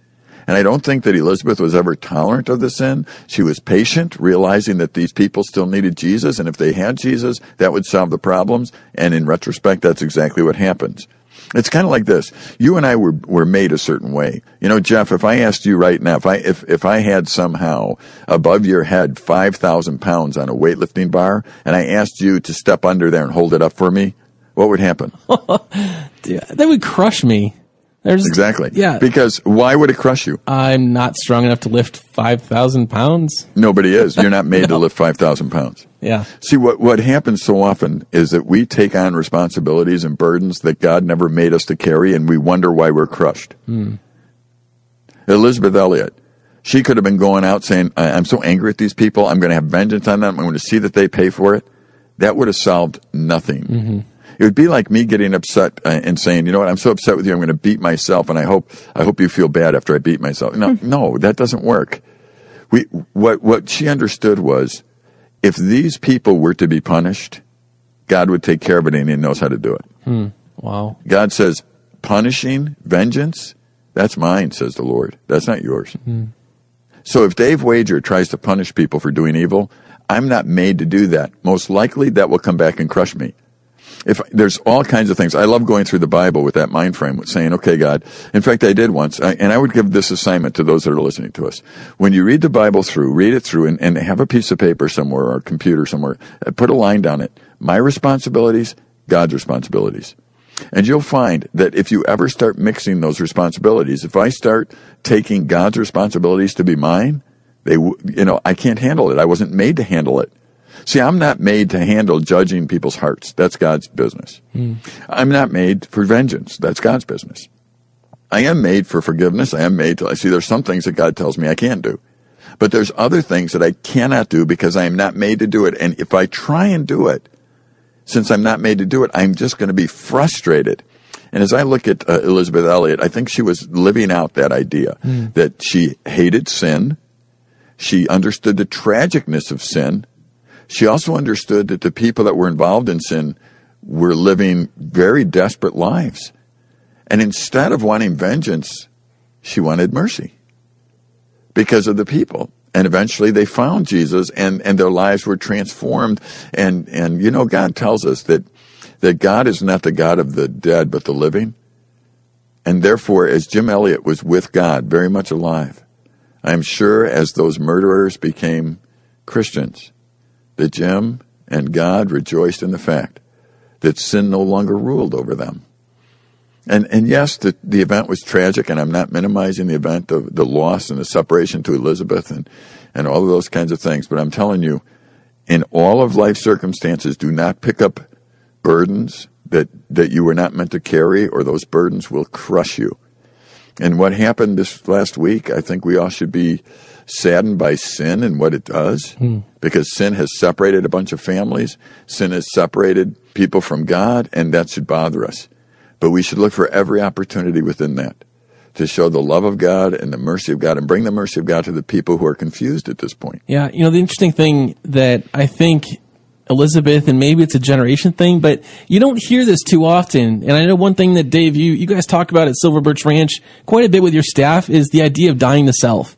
And I don't think that Elisabeth was ever tolerant of the sin. She was patient, realizing that these people still needed Jesus. And if they had Jesus, that would solve the problems. And in retrospect, that's exactly what happens. It's kind of like this. You and I were, were made a certain way. You know, Jeff, if I asked you right now, if I, if, if I had somehow above your head 5,000 pounds on a weightlifting bar and I asked you to step under there and hold it up for me, what would happen? that would crush me. There's exactly. Yeah. Because why would it crush you? I'm not strong enough to lift 5,000 pounds. Nobody is. You're not made no. to lift 5,000 pounds. Yeah. See, what, what happens so often is that we take on responsibilities and burdens that God never made us to carry, and we wonder why we're crushed. Hmm. Elisabeth Elliot, she could have been going out saying, I'm so angry at these people. I'm going to have vengeance on them. I'm going to see that they pay for it. That would have solved nothing. Mm-hmm. It would be like me getting upset uh, and saying, you know what, I'm so upset with you, I'm going to beat myself, and I hope I hope you feel bad after I beat myself. No, Hmm. no, that doesn't work. We what what she understood was, if these people were to be punished, God would take care of it, and He knows how to do it. Hmm. Wow. God says, punishing, vengeance, that's mine, says the Lord. That's not yours. Hmm. So if Dave Wager tries to punish people for doing evil, I'm not made to do that. Most likely that will come back and crush me. If there's all kinds of things, I love going through the Bible with that mind frame, saying, "Okay, God." In fact, I did once, I, and I would give this assignment to those that are listening to us. When you read the Bible through, read it through, and, and have a piece of paper somewhere or a computer somewhere. uh, Put a line down it. My responsibilities, God's responsibilities. And you'll find that if you ever start mixing those responsibilities, if I start taking God's responsibilities to be mine, they, you know, I can't handle it. I wasn't made to handle it. See, I'm not made to handle judging people's hearts. That's God's business. I'm not made for vengeance. That's God's business. I am made for forgiveness. I am made to, I see there's some things that God tells me I can't do. But there's other things that I cannot do because I am not made to do it. And if I try and do it, since I'm not made to do it, I'm just going to be frustrated. And as I look at uh, Elisabeth Elliot, I think she was living out that idea that she hated sin. She understood the tragicness of sin. She also understood that the people that were involved in sin were living very desperate lives. And instead of wanting vengeance, she wanted mercy because of the people. And eventually they found Jesus and, and their lives were transformed. And, and you know, God tells us that, that God is not the God of the dead, but the living. And therefore, as Jim Elliot was with God, very much alive, I am sure as those murderers became Christians, that Jim and God rejoiced in the fact that sin no longer ruled over them. And and yes, the the event was tragic, and I'm not minimizing the event of the loss and the separation to Elisabeth and and all of those kinds of things. But I'm telling you, in all of life circumstances, do not pick up burdens that that you were not meant to carry, or those burdens will crush you. And what happened this last week, I think we all should be saddened by sin and what it does, hmm. because sin has separated a bunch of families. Sin has separated people from God, and that should bother us. But we should look for every opportunity within that to show the love of God and the mercy of God and bring the mercy of God to the people who are confused at this point. Yeah, you know, the interesting thing that I think Elisabeth, and maybe it's a generation thing, but you don't hear this too often. And I know one thing that Dave, you, you guys talk about at Silver Birch Ranch quite a bit with your staff is the idea of dying to self.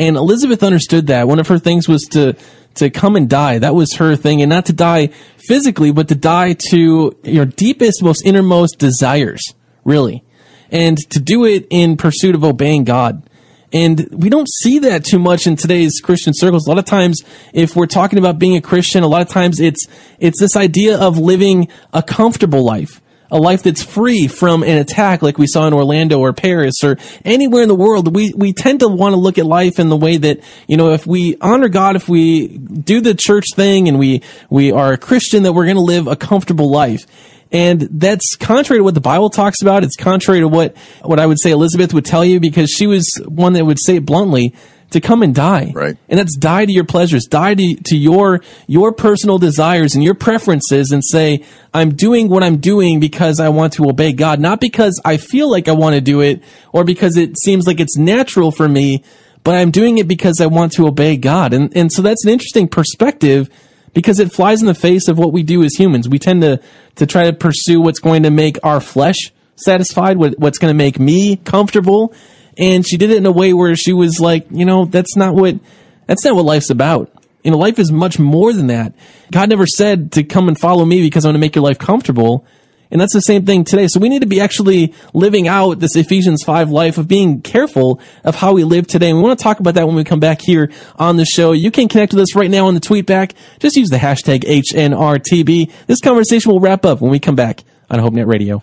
And Elisabeth understood that. One of her things was to, to come and die. That was her thing. And not to die physically, but to die to your deepest, most innermost desires, really. And to do it in pursuit of obeying God. And we don't see that too much in today's Christian circles. A lot of times, if we're talking about being a Christian, a lot of times it's, it's this idea of living a comfortable life. A life that's free from an attack like we saw in Orlando or Paris or anywhere in the world. We, we tend to want to look at life in the way that, you know, if we honor God, if we do the church thing and we, we are a Christian, that we're going to live a comfortable life. And that's contrary to what the Bible talks about. It's contrary to what, what I would say Elisabeth would tell you because she was one that would say it bluntly to come and die. Right. And that's die to your pleasures, die to, to your, your personal desires and your preferences and say, I'm doing what I'm doing because I want to obey God, not because I feel like I want to do it or because it seems like it's natural for me, but I'm doing it because I want to obey God. And, and so that's an interesting perspective because it flies in the face of what we do as humans. We tend to, to try to pursue what's going to make our flesh satisfied, what, what's going to make me comfortable. And she did it in a way where she was like, you know, that's not what, that's not what life's about. You know, life is much more than that. God never said to come and follow me because I'm going to make your life comfortable. And that's the same thing today. So we need to be actually living out this Ephesians 5 life of being careful of how we live today. And we want to talk about that when we come back here on the show. You can connect with us right now on the tweet back. Just use the hashtag HNRTB. This conversation will wrap up when we come back on HopeNet Radio.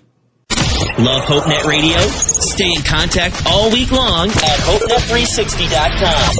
Love HopeNet Radio? Stay in contact all week long at HopeNet360.com.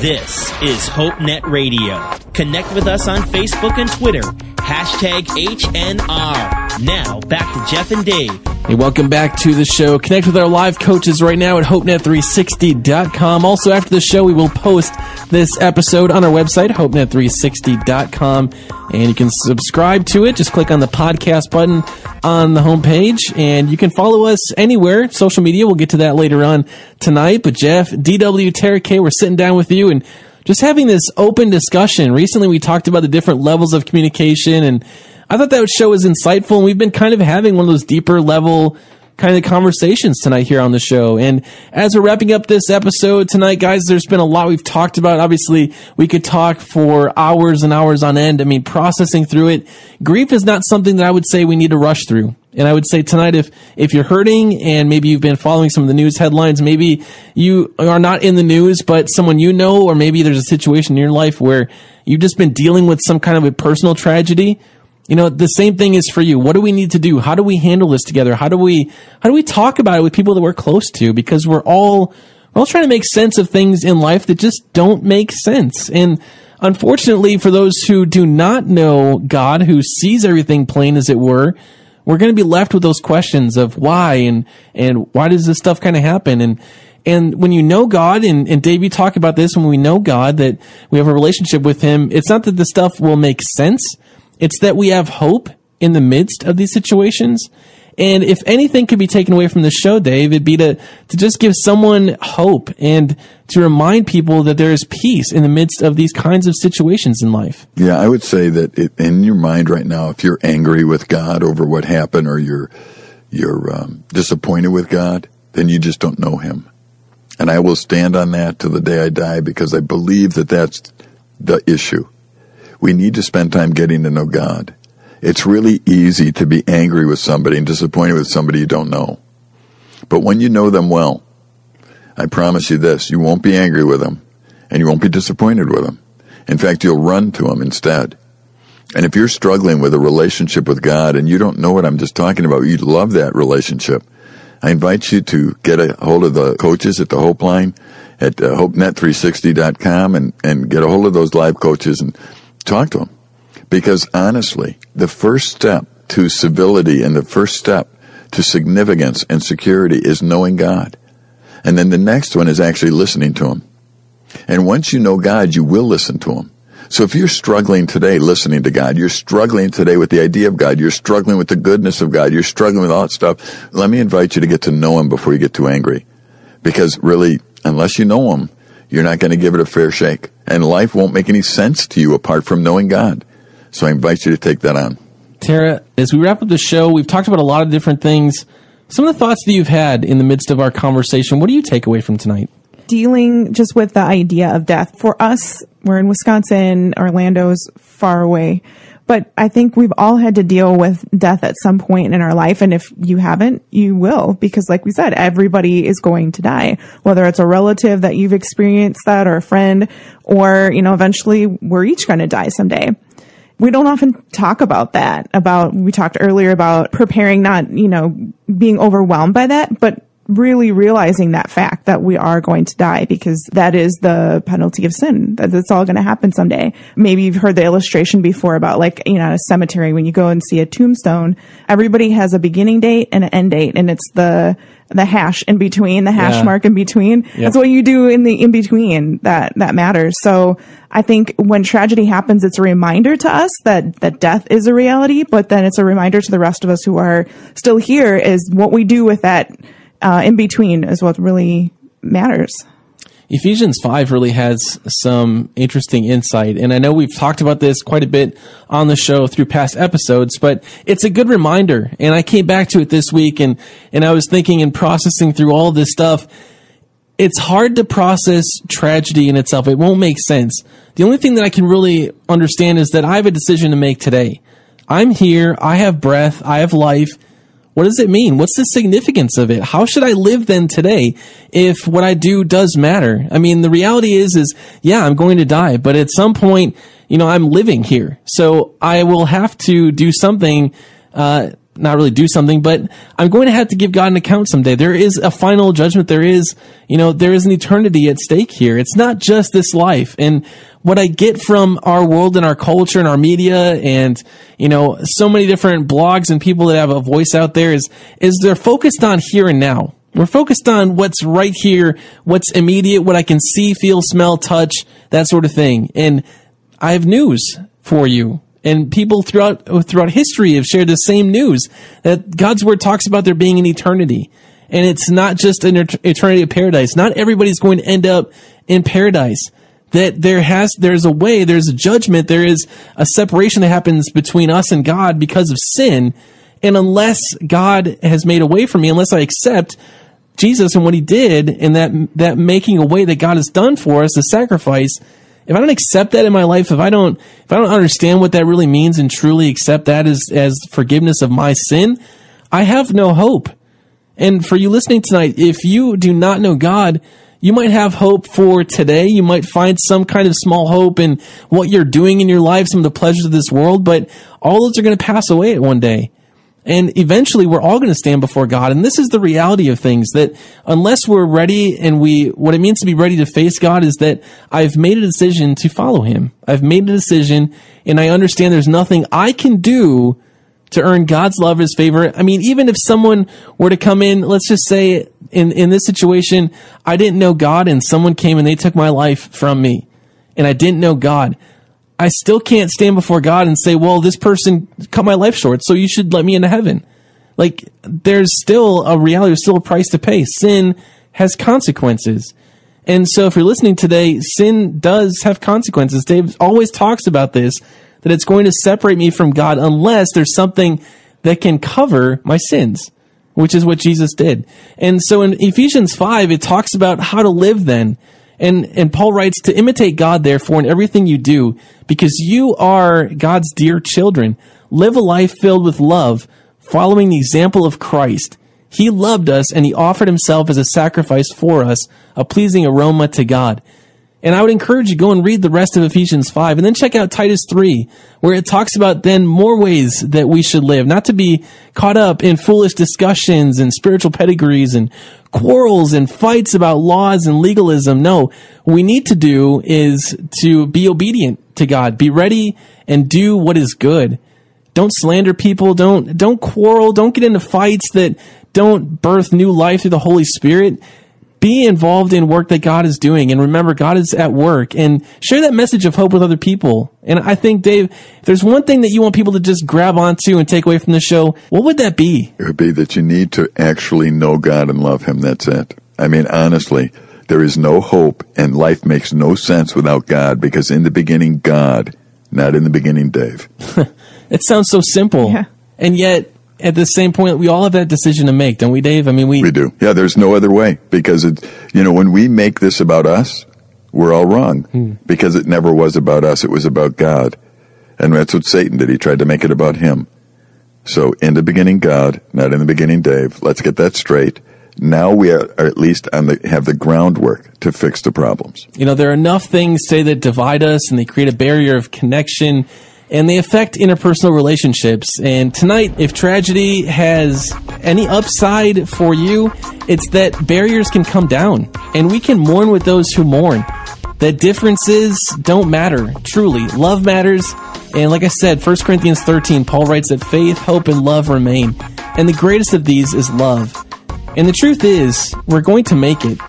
This is HopeNet Radio. Connect with us on Facebook and Twitter. Hashtag HNR. Now, back to Jeff and Dave. Hey, welcome back to the show. Connect with our live coaches right now at HopeNet360.com. Also, after the show, we will post this episode on our website, HopeNet360.com, and you can subscribe to it. Just click on the podcast button on the homepage, and you can follow us anywhere, social media. We'll get to that later on tonight. But Jeff, DW, Tara K, we're sitting down with you and just having this open discussion. Recently, we talked about the different levels of communication, and I thought that show was insightful. And we've been kind of having one of those deeper level kind of conversations tonight here on the show. And as we're wrapping up this episode tonight, guys, there's been a lot we've talked about. Obviously, we could talk for hours and hours on end. I mean, processing through it. Grief is not something that I would say we need to rush through. And I would say tonight, if, if you're hurting and maybe you've been following some of the news headlines, maybe you are not in the news, but someone you know, or maybe there's a situation in your life where you've just been dealing with some kind of a personal tragedy, you know, the same thing is for you. What do we need to do? How do we handle this together? How do we, how do we talk about it with people that we're close to? Because we're all, we're all trying to make sense of things in life that just don't make sense. And unfortunately, for those who do not know God, who sees everything plain as it were, we're going to be left with those questions of why and, and why does this stuff kind of happen? And, and when you know God, and, and Dave, you talk about this, when we know God, that we have a relationship with Him, it's not that the stuff will make sense. It's that we have hope in the midst of these situations. And if anything could be taken away from the show, Dave, it'd be to, to just give someone hope and to remind people that there is peace in the midst of these kinds of situations in life. Yeah, I would say that it, in your mind right now, if you're angry with God over what happened or you're, you're um, disappointed with God, then you just don't know Him. And I will stand on that to the day I die because I believe that that's the issue. We need to spend time getting to know God. It's really easy to be angry with somebody and disappointed with somebody you don't know. But when you know them well, I promise you this, you won't be angry with them and you won't be disappointed with them. In fact, you'll run to them instead. And if you're struggling with a relationship with God and you don't know what I'm just talking about, you'd love that relationship, I invite you to get a hold of the coaches at the Hope Line at uh, HopeNet360.com and, and get a hold of those live coaches and talk to them. Because honestly, the first step to civility and the first step to significance and security is knowing God. And then the next one is actually listening to Him. And once you know God, you will listen to Him. So if you're struggling today listening to God, you're struggling today with the idea of God, you're struggling with the goodness of God, you're struggling with all that stuff, let me invite you to get to know Him before you get too angry. Because really, unless you know Him, you're not going to give it a fair shake. And life won't make any sense to you apart from knowing God. So I invite you to take that on. Tara, as we wrap up the show, we've talked about a lot of different things. Some of the thoughts that you've had in the midst of our conversation, what do you take away from tonight? Dealing just with the idea of death. For us, we're in Wisconsin, Orlando's far away. But I think we've all had to deal with death at some point in our life. And if you haven't, you will, because like we said, everybody is going to die, whether it's a relative that you've experienced that or a friend, or, you know, eventually we're each going to die someday. We don't often talk about that, about, we talked earlier about preparing, not, you know, being overwhelmed by that, but really realizing that fact that we are going to die because that is the penalty of sin. That it's all going to happen someday. Maybe you've heard the illustration before about like, you know, a cemetery when you go and see a tombstone, everybody has a beginning date and an end date and it's the, the hash in between, the hash Yeah. mark in between. That's what you do in the in between that, that matters. So I think when tragedy happens, it's a reminder to us that, that death is a reality, but then it's a reminder to the rest of us who are still here is what we do with that uh, in between is what really matters. Ephesians 5 really has some interesting insight. And I know we've talked about this quite a bit on the show through past episodes, but it's a good reminder. And I came back to it this week and, and I was thinking and processing through all this stuff. It's hard to process tragedy in itself. It won't make sense. The only thing that I can really understand is that I have a decision to make today. I'm here. I have breath. I have life. What does it mean? What's the significance of it? How should I live then today if what I do does matter? I mean, the reality is, is yeah, I'm going to die, but at some point, you know, I'm living here. So I will have to do something, uh, not really do something, but I'm going to have to give God an account someday. There is a final judgment. There is, you know, there is an eternity at stake here. It's not just this life. And what I get from our world and our culture and our media and, you know, so many different blogs and people that have a voice out there is, is they're focused on here and now. We're focused on what's right here, what's immediate, what I can see, feel, smell, touch, that sort of thing. And I have news for you. And people throughout throughout history have shared the same news that God's word talks about there being an eternity, and it's not just an eternity of paradise. Not everybody's going to end up in paradise. That there has there's a way, there's a judgment, there is a separation that happens between us and God because of sin. And unless God has made a way for me, unless I accept Jesus and what he did and that that making a way that God has done for us, the sacrifice, if I don't accept that in my life, if I don't if I don't understand what that really means and truly accept that as as forgiveness of my sin, I have no hope. And for you listening tonight, if you do not know God, you might have hope for today. You might find some kind of small hope in what you're doing in your life, some of the pleasures of this world, but all those are going to pass away one day. And eventually we're all going to stand before God. And this is the reality of things that unless we're ready and we, what it means to be ready to face God is that I've made a decision to follow Him. I've made a decision and I understand there's nothing I can do to earn God's love, His favor. I mean, even if someone were to come in, let's just say in, in this situation, I didn't know God and someone came and they took my life from me and I didn't know God. I still can't stand before God and say, well, this person cut my life short, so you should let me into heaven. Like, there's still a reality, there's still a price to pay. Sin has consequences. And so if you're listening today, sin does have consequences. Dave always talks about this, that it's going to separate me from God unless there's something that can cover my sins, which is what Jesus did. And so in Ephesians 5, it talks about how to live then. And, and Paul writes to imitate God, therefore, in everything you do, because you are God's dear children. Live a life filled with love, following the example of Christ. He loved us and he offered himself as a sacrifice for us, a pleasing aroma to God. And I would encourage you go and read the rest of Ephesians 5 and then check out Titus 3 where it talks about then more ways that we should live, not to be caught up in foolish discussions and spiritual pedigrees and quarrels and fights about laws and legalism. No, what we need to do is to be obedient to God, be ready and do what is good. Don't slander people. Don't, don't quarrel. Don't get into fights that don't birth new life through the Holy Spirit be involved in work that God is doing and remember God is at work and share that message of hope with other people. And I think Dave, if there's one thing that you want people to just grab onto and take away from the show, what would that be? It would be that you need to actually know God and love Him. That's it. I mean, honestly, there is no hope and life makes no sense without God because in the beginning, God, not in the beginning, Dave. It sounds so simple. Yeah. And yet at the same point, we all have that decision to make, don't we, Dave? I mean, we, We do. Yeah, there's no other way because it, you know, when we make this about us, we're all wrong hmm. because it never was about us. It was about God. And that's what Satan did. He tried to make it about him. So in the beginning, God, not in the beginning, Dave. Let's get that straight. Now we are, are at least on the, have the groundwork to fix the problems. You know, there are enough things say that divide us and they create a barrier of connection and they affect interpersonal relationships. And tonight, if tragedy has any upside for you, it's that barriers can come down and we can mourn with those who mourn. That differences don't matter, truly. Love matters. And like I said, 1 Corinthians 13, Paul writes that faith, hope, and love remain. And the greatest of these is love. And the truth is, we're going to make it.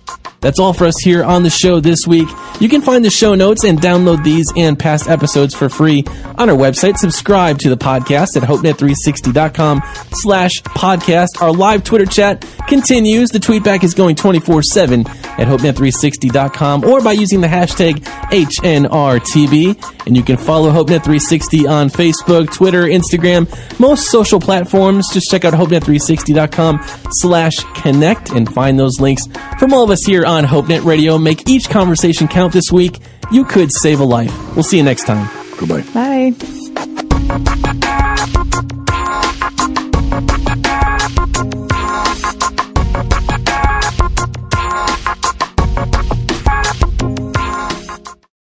That's all for us here on the show this week. You can find the show notes and download these and past episodes for free on our website. Subscribe to the podcast at hopenet360.com slash podcast. Our live Twitter chat continues. The tweetback is going 24-7 at hopenet360.com or by using the hashtag HNRTB. And you can follow HopeNet360 on Facebook, Twitter, Instagram, most social platforms. Just check out hopenet360.com slash connect and find those links from all of us here on HopeNet Radio. Make each conversation count this week. You could save a life. We'll see you next time. Goodbye. Bye.